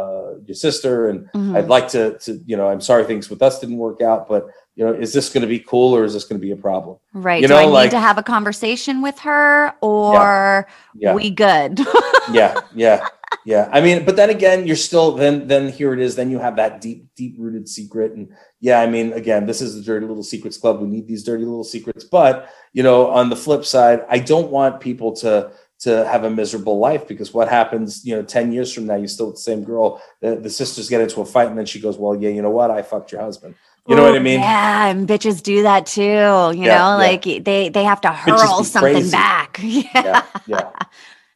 [SPEAKER 2] uh, your sister, and
[SPEAKER 1] Mhm.
[SPEAKER 2] I'd like to to you know, I'm sorry things with us didn't work out, but you know, is this going to be cool or is this going to be a problem?
[SPEAKER 1] Right.
[SPEAKER 2] you
[SPEAKER 1] Do I
[SPEAKER 2] know,
[SPEAKER 1] need
[SPEAKER 2] like-
[SPEAKER 1] to have a conversation with her or
[SPEAKER 2] Yeah.
[SPEAKER 1] we good?
[SPEAKER 2] yeah yeah yeah i mean but then again you're still then then here it is then you have that deep deep rooted secret and yeah i mean again this is the dirty little secrets club we need these dirty little secrets but you know on the flip side i don't want people to to have a miserable life because what happens you know 10 years from now you still the same girl the, the sisters get into a fight and then she goes well yeah you know what i fucked your husband you know what i mean
[SPEAKER 1] Yeah, and bitches do that too. You
[SPEAKER 2] Yeah,
[SPEAKER 1] know,
[SPEAKER 2] yeah.
[SPEAKER 1] like they they have to hurl something
[SPEAKER 2] crazy.
[SPEAKER 1] back. Yeah,
[SPEAKER 2] yeah yeah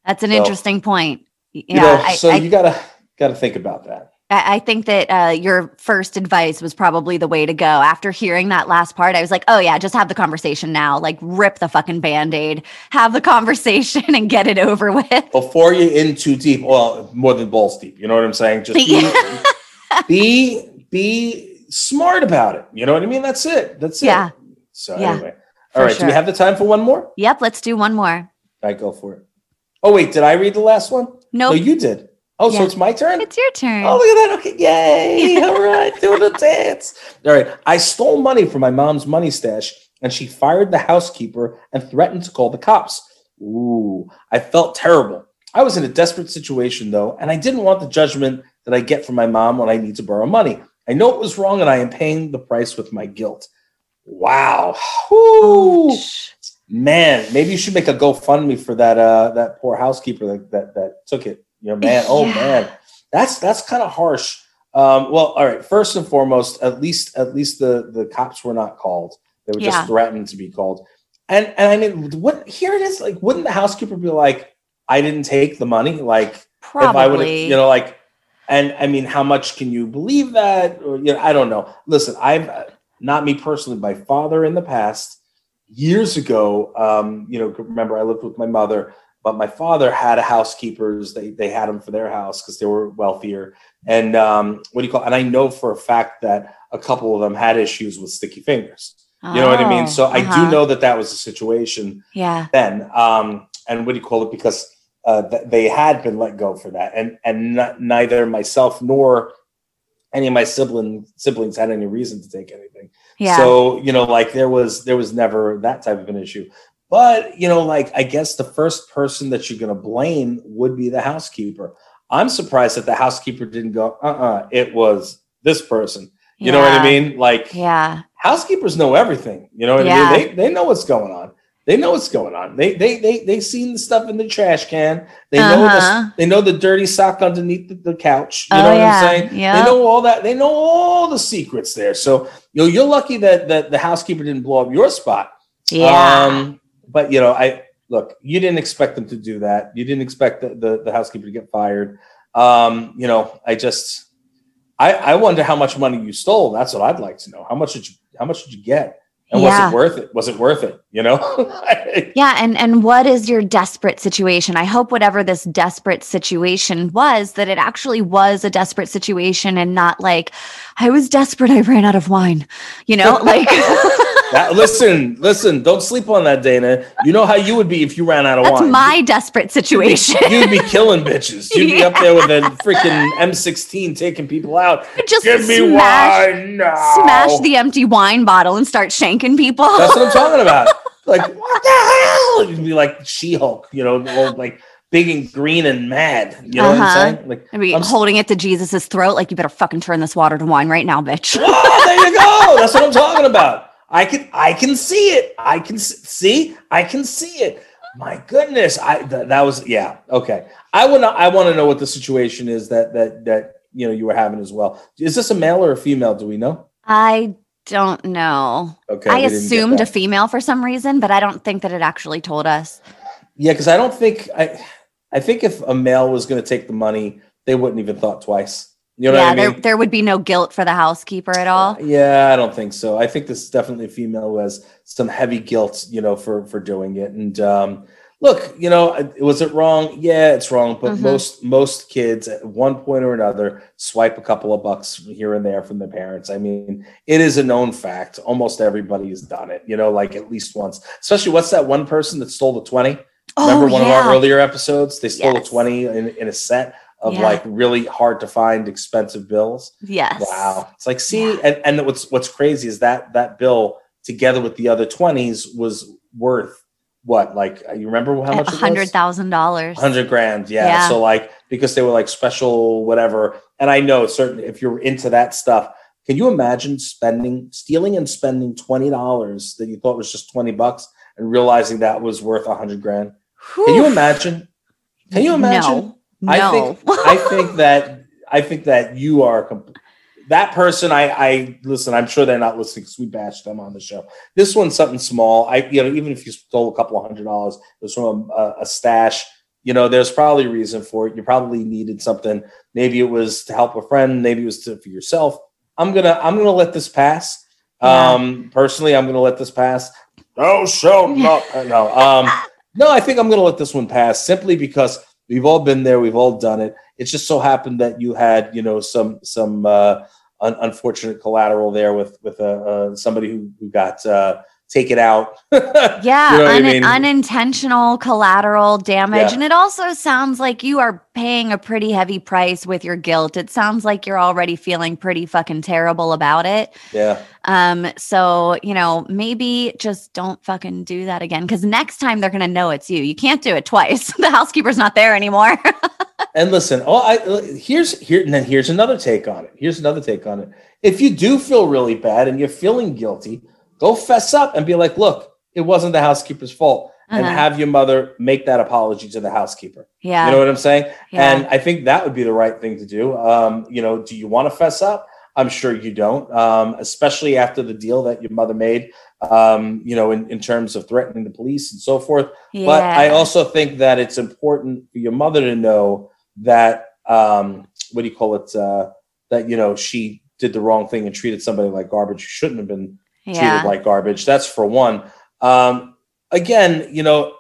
[SPEAKER 1] that's an
[SPEAKER 2] So-
[SPEAKER 1] interesting point. Yeah,
[SPEAKER 2] you know
[SPEAKER 1] I,
[SPEAKER 2] so
[SPEAKER 1] I,
[SPEAKER 2] you gotta gotta think about that
[SPEAKER 1] I I think that uh, your first advice was probably the way to go. After hearing that last part, I was like, oh yeah, just have the conversation now. Like rip the fucking band-aid, have the conversation and get it over with.
[SPEAKER 2] before you're in too deep, well, more than balls deep. You know what I'm saying? Just be, be be smart about it. You know what I mean? That's it. That's it.
[SPEAKER 1] Yeah.
[SPEAKER 2] So
[SPEAKER 1] Yeah,
[SPEAKER 2] anyway. All right. Do we have the time for one more?
[SPEAKER 1] Yep, let's do one more.
[SPEAKER 2] right, go for it. Oh wait, did I read the last one? No,
[SPEAKER 1] Nope.
[SPEAKER 2] you did. Oh, so it's my turn?
[SPEAKER 1] it's your turn.
[SPEAKER 2] Oh, look at that. Okay. Yay. All right. Doing the dance. All right. I stole money from my mom's money stash and she fired the housekeeper and threatened to call the cops. Ooh, I felt terrible. I was in a desperate situation though, and I didn't want the judgment that I get from my mom when I need to borrow money. I know it was wrong and I am paying the price with my guilt. Wow. Whew.
[SPEAKER 1] Ouch.
[SPEAKER 2] Man, maybe you should make a GoFundMe for that uh that poor housekeeper that that, that took it. You know, man. Oh man, that's that's kind of harsh. Um, well, all right. First and foremost, at least at least the the cops were not called. They were
[SPEAKER 1] Yeah.
[SPEAKER 2] just threatened to be called. And and I mean, what here it is. Like, wouldn't the housekeeper be like, "I didn't take the money"? Like, if I would,
[SPEAKER 1] Probably.
[SPEAKER 2] you know, like, and I mean, how much can you believe that? Or you know, I don't know. Listen, I've uh, not me personally, my father in the past years ago. Um, you know, remember I lived with my mother, but my father had a housekeepers. They they had them for their house because they were wealthier. And um, what do you call? And I know for a fact that a couple of them had issues with sticky fingers. You know what I mean? So I
[SPEAKER 1] uh-huh.
[SPEAKER 2] do know that that was a situation
[SPEAKER 1] Yeah.
[SPEAKER 2] then. Um, and what do you call it? Because uh, th- they had been let go for that, and and n- neither myself nor any of my sibling siblings had any reason to take anything.
[SPEAKER 1] Yeah.
[SPEAKER 2] So you know, like there was there was never that type of an issue. But you know, like I guess the first person that you're going to blame would be the housekeeper. I'm surprised that the housekeeper didn't go. Uh, uh it was this person. You know what I mean? Like
[SPEAKER 1] Yeah.
[SPEAKER 2] housekeepers know everything. You know what
[SPEAKER 1] Yeah.
[SPEAKER 2] I mean? They they know what's going on. They know what's going on. They they they they seen the stuff in the trash can. They know
[SPEAKER 1] Uh-huh.
[SPEAKER 2] the, they know the dirty sock underneath the, the couch. You
[SPEAKER 1] Oh,
[SPEAKER 2] know what
[SPEAKER 1] yeah.
[SPEAKER 2] I'm saying?
[SPEAKER 1] Yeah.
[SPEAKER 2] They know all that. They know all the secrets there. So you know, you're lucky that that the housekeeper didn't blow up your spot.
[SPEAKER 1] Yeah.
[SPEAKER 2] Um, but you know, I look. You didn't expect them to do that. You didn't expect the the, the housekeeper to get fired. Um, you know, I just. I, I wonder how much money you stole. That's what I'd like to know. How much did you how much did you get? And
[SPEAKER 1] Yeah.
[SPEAKER 2] was it worth it? Was it worth it? You know?
[SPEAKER 1] Yeah, and and what is your desperate situation? I hope whatever this desperate situation was that it actually was a desperate situation and not like I was desperate I ran out of wine. You know, like
[SPEAKER 2] That- listen, listen, don't sleep on that, Dayna. You know how you would be if you ran out of
[SPEAKER 1] that's
[SPEAKER 2] wine.
[SPEAKER 1] my desperate situation.
[SPEAKER 2] You'd be killing bitches. You'd be up there with a freaking M16 taking people out.
[SPEAKER 1] Just
[SPEAKER 2] Give me
[SPEAKER 1] smash
[SPEAKER 2] wine now.
[SPEAKER 1] smash the empty wine bottle and start shanking people.
[SPEAKER 2] That's what I'm talking about. Like, what the hell? You'd be like She-Hulk, you know, all like big and green and mad. You know what
[SPEAKER 1] Uh-huh.
[SPEAKER 2] I'm saying? Like,
[SPEAKER 1] I'd be
[SPEAKER 2] I'm s-
[SPEAKER 1] holding it to Jesus's throat, like you better fucking turn this water to wine right now, bitch.
[SPEAKER 2] oh, there you go. That's what I'm talking about. I can, I can see it. I can see. I can see it. My goodness, I th- that was yeah okay. I want to, I want to know what the situation is that that that you know you were having as well. Is this a male or a female? Do we know?
[SPEAKER 1] I don't know.
[SPEAKER 2] Okay,
[SPEAKER 1] I
[SPEAKER 2] we didn't get
[SPEAKER 1] assumed a female for some reason, but I don't think that it actually told us.
[SPEAKER 2] Yeah, because I don't think I. I think if a male was going to take the money, they wouldn't even thought twice. You know
[SPEAKER 1] yeah,
[SPEAKER 2] what I mean?
[SPEAKER 1] there there would be no guilt for the housekeeper at all.
[SPEAKER 2] Yeah, I don't think so. I think this is definitely a female who has some heavy guilt, you know, for for doing it. And um, look, you know, was it wrong? Yeah, it's wrong. But
[SPEAKER 1] Mhm.
[SPEAKER 2] most most kids at one point or another swipe a couple of bucks here and there from their parents. I mean, it is a known fact. Almost everybody has done it. You know, like at least once. Especially what's that one person that stole the twenty? Remember one
[SPEAKER 1] yeah,
[SPEAKER 2] of our earlier episodes? They stole
[SPEAKER 1] Yes.
[SPEAKER 2] a twenty in, in a set of
[SPEAKER 1] Yeah.
[SPEAKER 2] like really hard to find expensive bills.
[SPEAKER 1] yes.
[SPEAKER 2] Wow. It's like, see,
[SPEAKER 1] Yeah.
[SPEAKER 2] and, and what's what's crazy is that that bill together with the other 20s was worth what? Like uh, you remember how much
[SPEAKER 1] A
[SPEAKER 2] it was?
[SPEAKER 1] hundred thousand dollars.
[SPEAKER 2] 100 grand. Yeah.
[SPEAKER 1] Yeah.
[SPEAKER 2] So like because they were like special whatever. And I know certainly if you're into that stuff, can you imagine spending stealing and spending $20 that you thought was just 20 bucks and realizing that was worth a 100 grand? Can you imagine? Can you imagine?
[SPEAKER 1] No.
[SPEAKER 2] I
[SPEAKER 1] No.
[SPEAKER 2] think I think that I think that you are comp- that person. I I listen. I'm sure they're not listening because we bashed them on the show. This one's something small. I you know even if you stole a couple of hundred dollars, it was from a, a stash. You know, there's probably a reason for it. You probably needed something. Maybe it was to help a friend. Maybe it was to, for yourself. I'm gonna I'm gonna let this pass.
[SPEAKER 1] Yeah.
[SPEAKER 2] Um, personally, I'm gonna let this pass. No, show no, no. Um, no, I think I'm gonna let this one pass simply because We've all been there. We've all done it. It's just so happened that you had, you know, some some uh, un- unfortunate collateral there with with uh, uh, somebody who who got uh, take it out.
[SPEAKER 1] yeah, you know un- I mean? unintentional collateral damage. Yeah. And it also sounds like you are paying a pretty heavy price with your guilt. It sounds like you're already feeling pretty fucking terrible about it.
[SPEAKER 2] Yeah.
[SPEAKER 1] Um, so, you know, maybe just don't fucking do that again because next time they're gonna know it's you. You can't do it twice. the housekeeper's not there anymore.
[SPEAKER 2] and listen, oh I here's here and then here's another take on it. Here's another take on it. If you do feel really bad and you're feeling guilty, go fess up and be like, look, it wasn't the housekeeper's fault. Uh-huh. And have your mother make that apology to the housekeeper.
[SPEAKER 1] Yeah.
[SPEAKER 2] You know what I'm saying? Yeah. And I think that would be the right thing to do. Um, you know, do you want to fess up? I'm sure you don't, um, especially after the deal that your mother made, um, you know, in, in terms of threatening the police and so forth. Yeah. But I also think that it's important for your mother to know that, um, what do you call it? Uh, that, you know, she did the wrong thing and treated somebody like garbage who shouldn't have been yeah. treated like garbage. That's for one. Um, again, you know,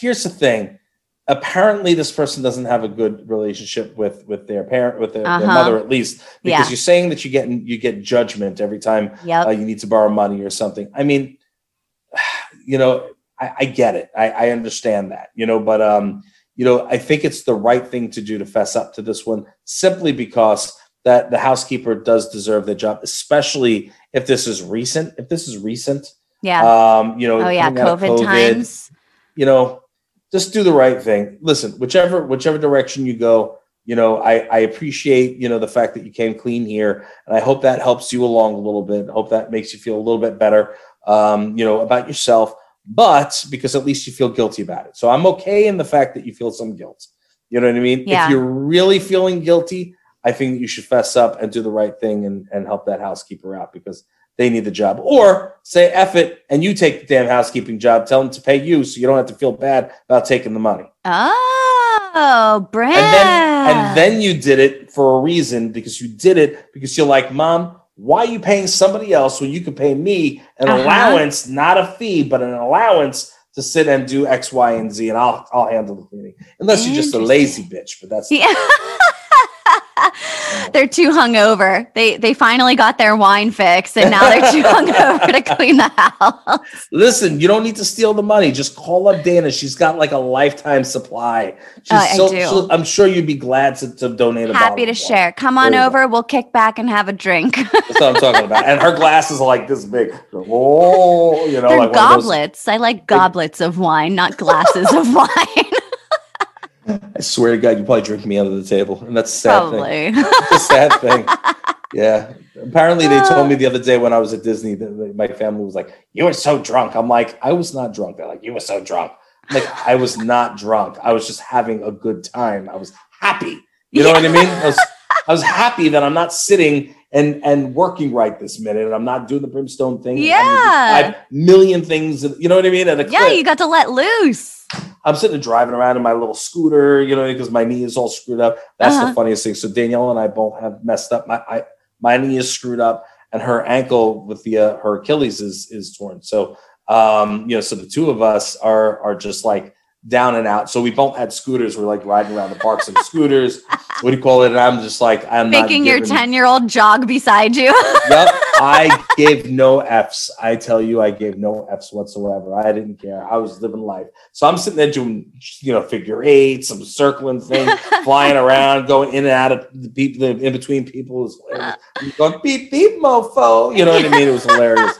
[SPEAKER 2] here's the thing. Apparently, this person doesn't have a good relationship with with their parent, with their, uh-huh. their mother, at least, because yeah. you're saying that you get you get judgment every time
[SPEAKER 1] yep.
[SPEAKER 2] uh, you need to borrow money or something. I mean, you know, I, I get it. I, I understand that. You know, but um, you know, I think it's the right thing to do to fess up to this one, simply because that the housekeeper does deserve the job, especially if this is recent. If this is recent,
[SPEAKER 1] yeah,
[SPEAKER 2] um, you know,
[SPEAKER 1] oh yeah, COVID, COVID times,
[SPEAKER 2] you know, just do the right thing. Listen, whichever whichever direction you go, you know, I I appreciate you know the fact that you came clean here, and I hope that helps you along a little bit. I hope that makes you feel a little bit better, um, you know, about yourself. But because at least you feel guilty about it, so I'm okay in the fact that you feel some guilt. You know what I mean?
[SPEAKER 1] Yeah.
[SPEAKER 2] If you're really feeling guilty, I think you should fess up and do the right thing and, and help that housekeeper out because they need the job. Or say F it and you take the damn housekeeping job, tell them to pay you so you don't have to feel bad about taking the money.
[SPEAKER 1] Oh, Brad.
[SPEAKER 2] And then, and then you did it for a reason because you did it because you're like, Mom, why are you paying somebody else when you could pay me an uh-huh. allowance, not a fee, but an allowance to sit and do X, Y, and Z, and I'll I'll handle the cleaning. Unless you're just a lazy bitch, but that's
[SPEAKER 1] yeah. they're too hungover. They they finally got their wine fix, and now they're too hungover to clean the house.
[SPEAKER 2] Listen, you don't need to steal the money. Just call up Dayna. She's got like a lifetime supply. She's uh, so, I do. So I'm sure you'd be glad to, to donate. A
[SPEAKER 1] Happy to share. Come on over. We'll kick back and have a drink.
[SPEAKER 2] That's what I'm talking about. And her glasses are like this big. Oh, you know,
[SPEAKER 1] they're like goblets. I like goblets of wine, not glasses of wine.
[SPEAKER 2] I swear to God, you probably drink me under the table, and that's a sad probably. thing. It's a sad thing. Yeah. Apparently, they told me the other day when I was at Disney that my family was like, "You were so drunk." I'm like, "I was not drunk." They're like, "You were so drunk." I'm like, I was not drunk. I was just having a good time. I was happy. You know yeah. what I mean? I was, I was happy that I'm not sitting and and working right this minute, and I'm not doing the brimstone thing.
[SPEAKER 1] Yeah,
[SPEAKER 2] five million things. You know what I mean? At a
[SPEAKER 1] yeah, clip. you got to let loose.
[SPEAKER 2] I'm sitting driving around in my little scooter, you know, because my knee is all screwed up. That's uh-huh. the funniest thing. So Danielle and I both have messed up. My I, my knee is screwed up, and her ankle with the uh, her Achilles is is torn. So um, you know, so the two of us are are just like down and out. So we both had scooters. We're like riding around the parks on scooters. What do you call it? And I'm just like, I'm
[SPEAKER 1] making your 10 year old jog beside you.
[SPEAKER 2] yep. I gave no F's. I tell you, I gave no F's whatsoever. I didn't care. I was living life. So I'm sitting there doing, you know, figure eight, some circling thing, flying around, going in and out of the people, in between people. It going beep, beep, mofo. You know what I mean? It was hilarious.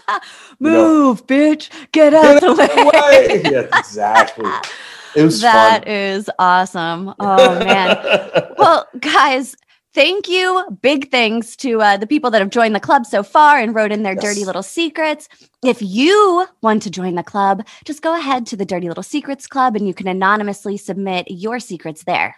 [SPEAKER 1] Move, you know, bitch. Get out the way.
[SPEAKER 2] way. yeah, exactly. It was
[SPEAKER 1] That is awesome. Oh man. well, guys, thank you. Big thanks to uh, the people that have joined the club so far and wrote in their yes. dirty little secrets. If you want to join the club, just go ahead to the Dirty Little Secrets Club and you can anonymously submit your secrets there.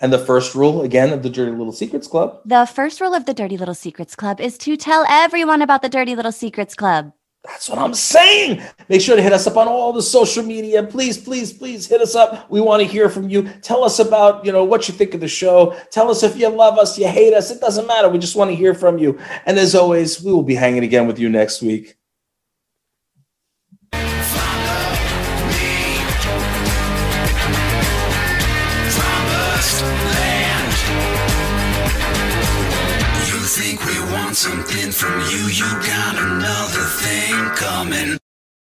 [SPEAKER 2] And the first rule, again, of the Dirty Little Secrets Club?
[SPEAKER 1] The first rule of the Dirty Little Secrets Club is to tell everyone about the Dirty Little Secrets Club.
[SPEAKER 2] That's what I'm saying. Make sure to hit us up on all the social media. Please, please, please hit us up. We want to hear from you. Tell us about, you know, what you think of the show. Tell us if you love us, you hate us. It doesn't matter. We just want to hear from you. And as always, we will be hanging again with you next week.
[SPEAKER 3] something from you, you gotta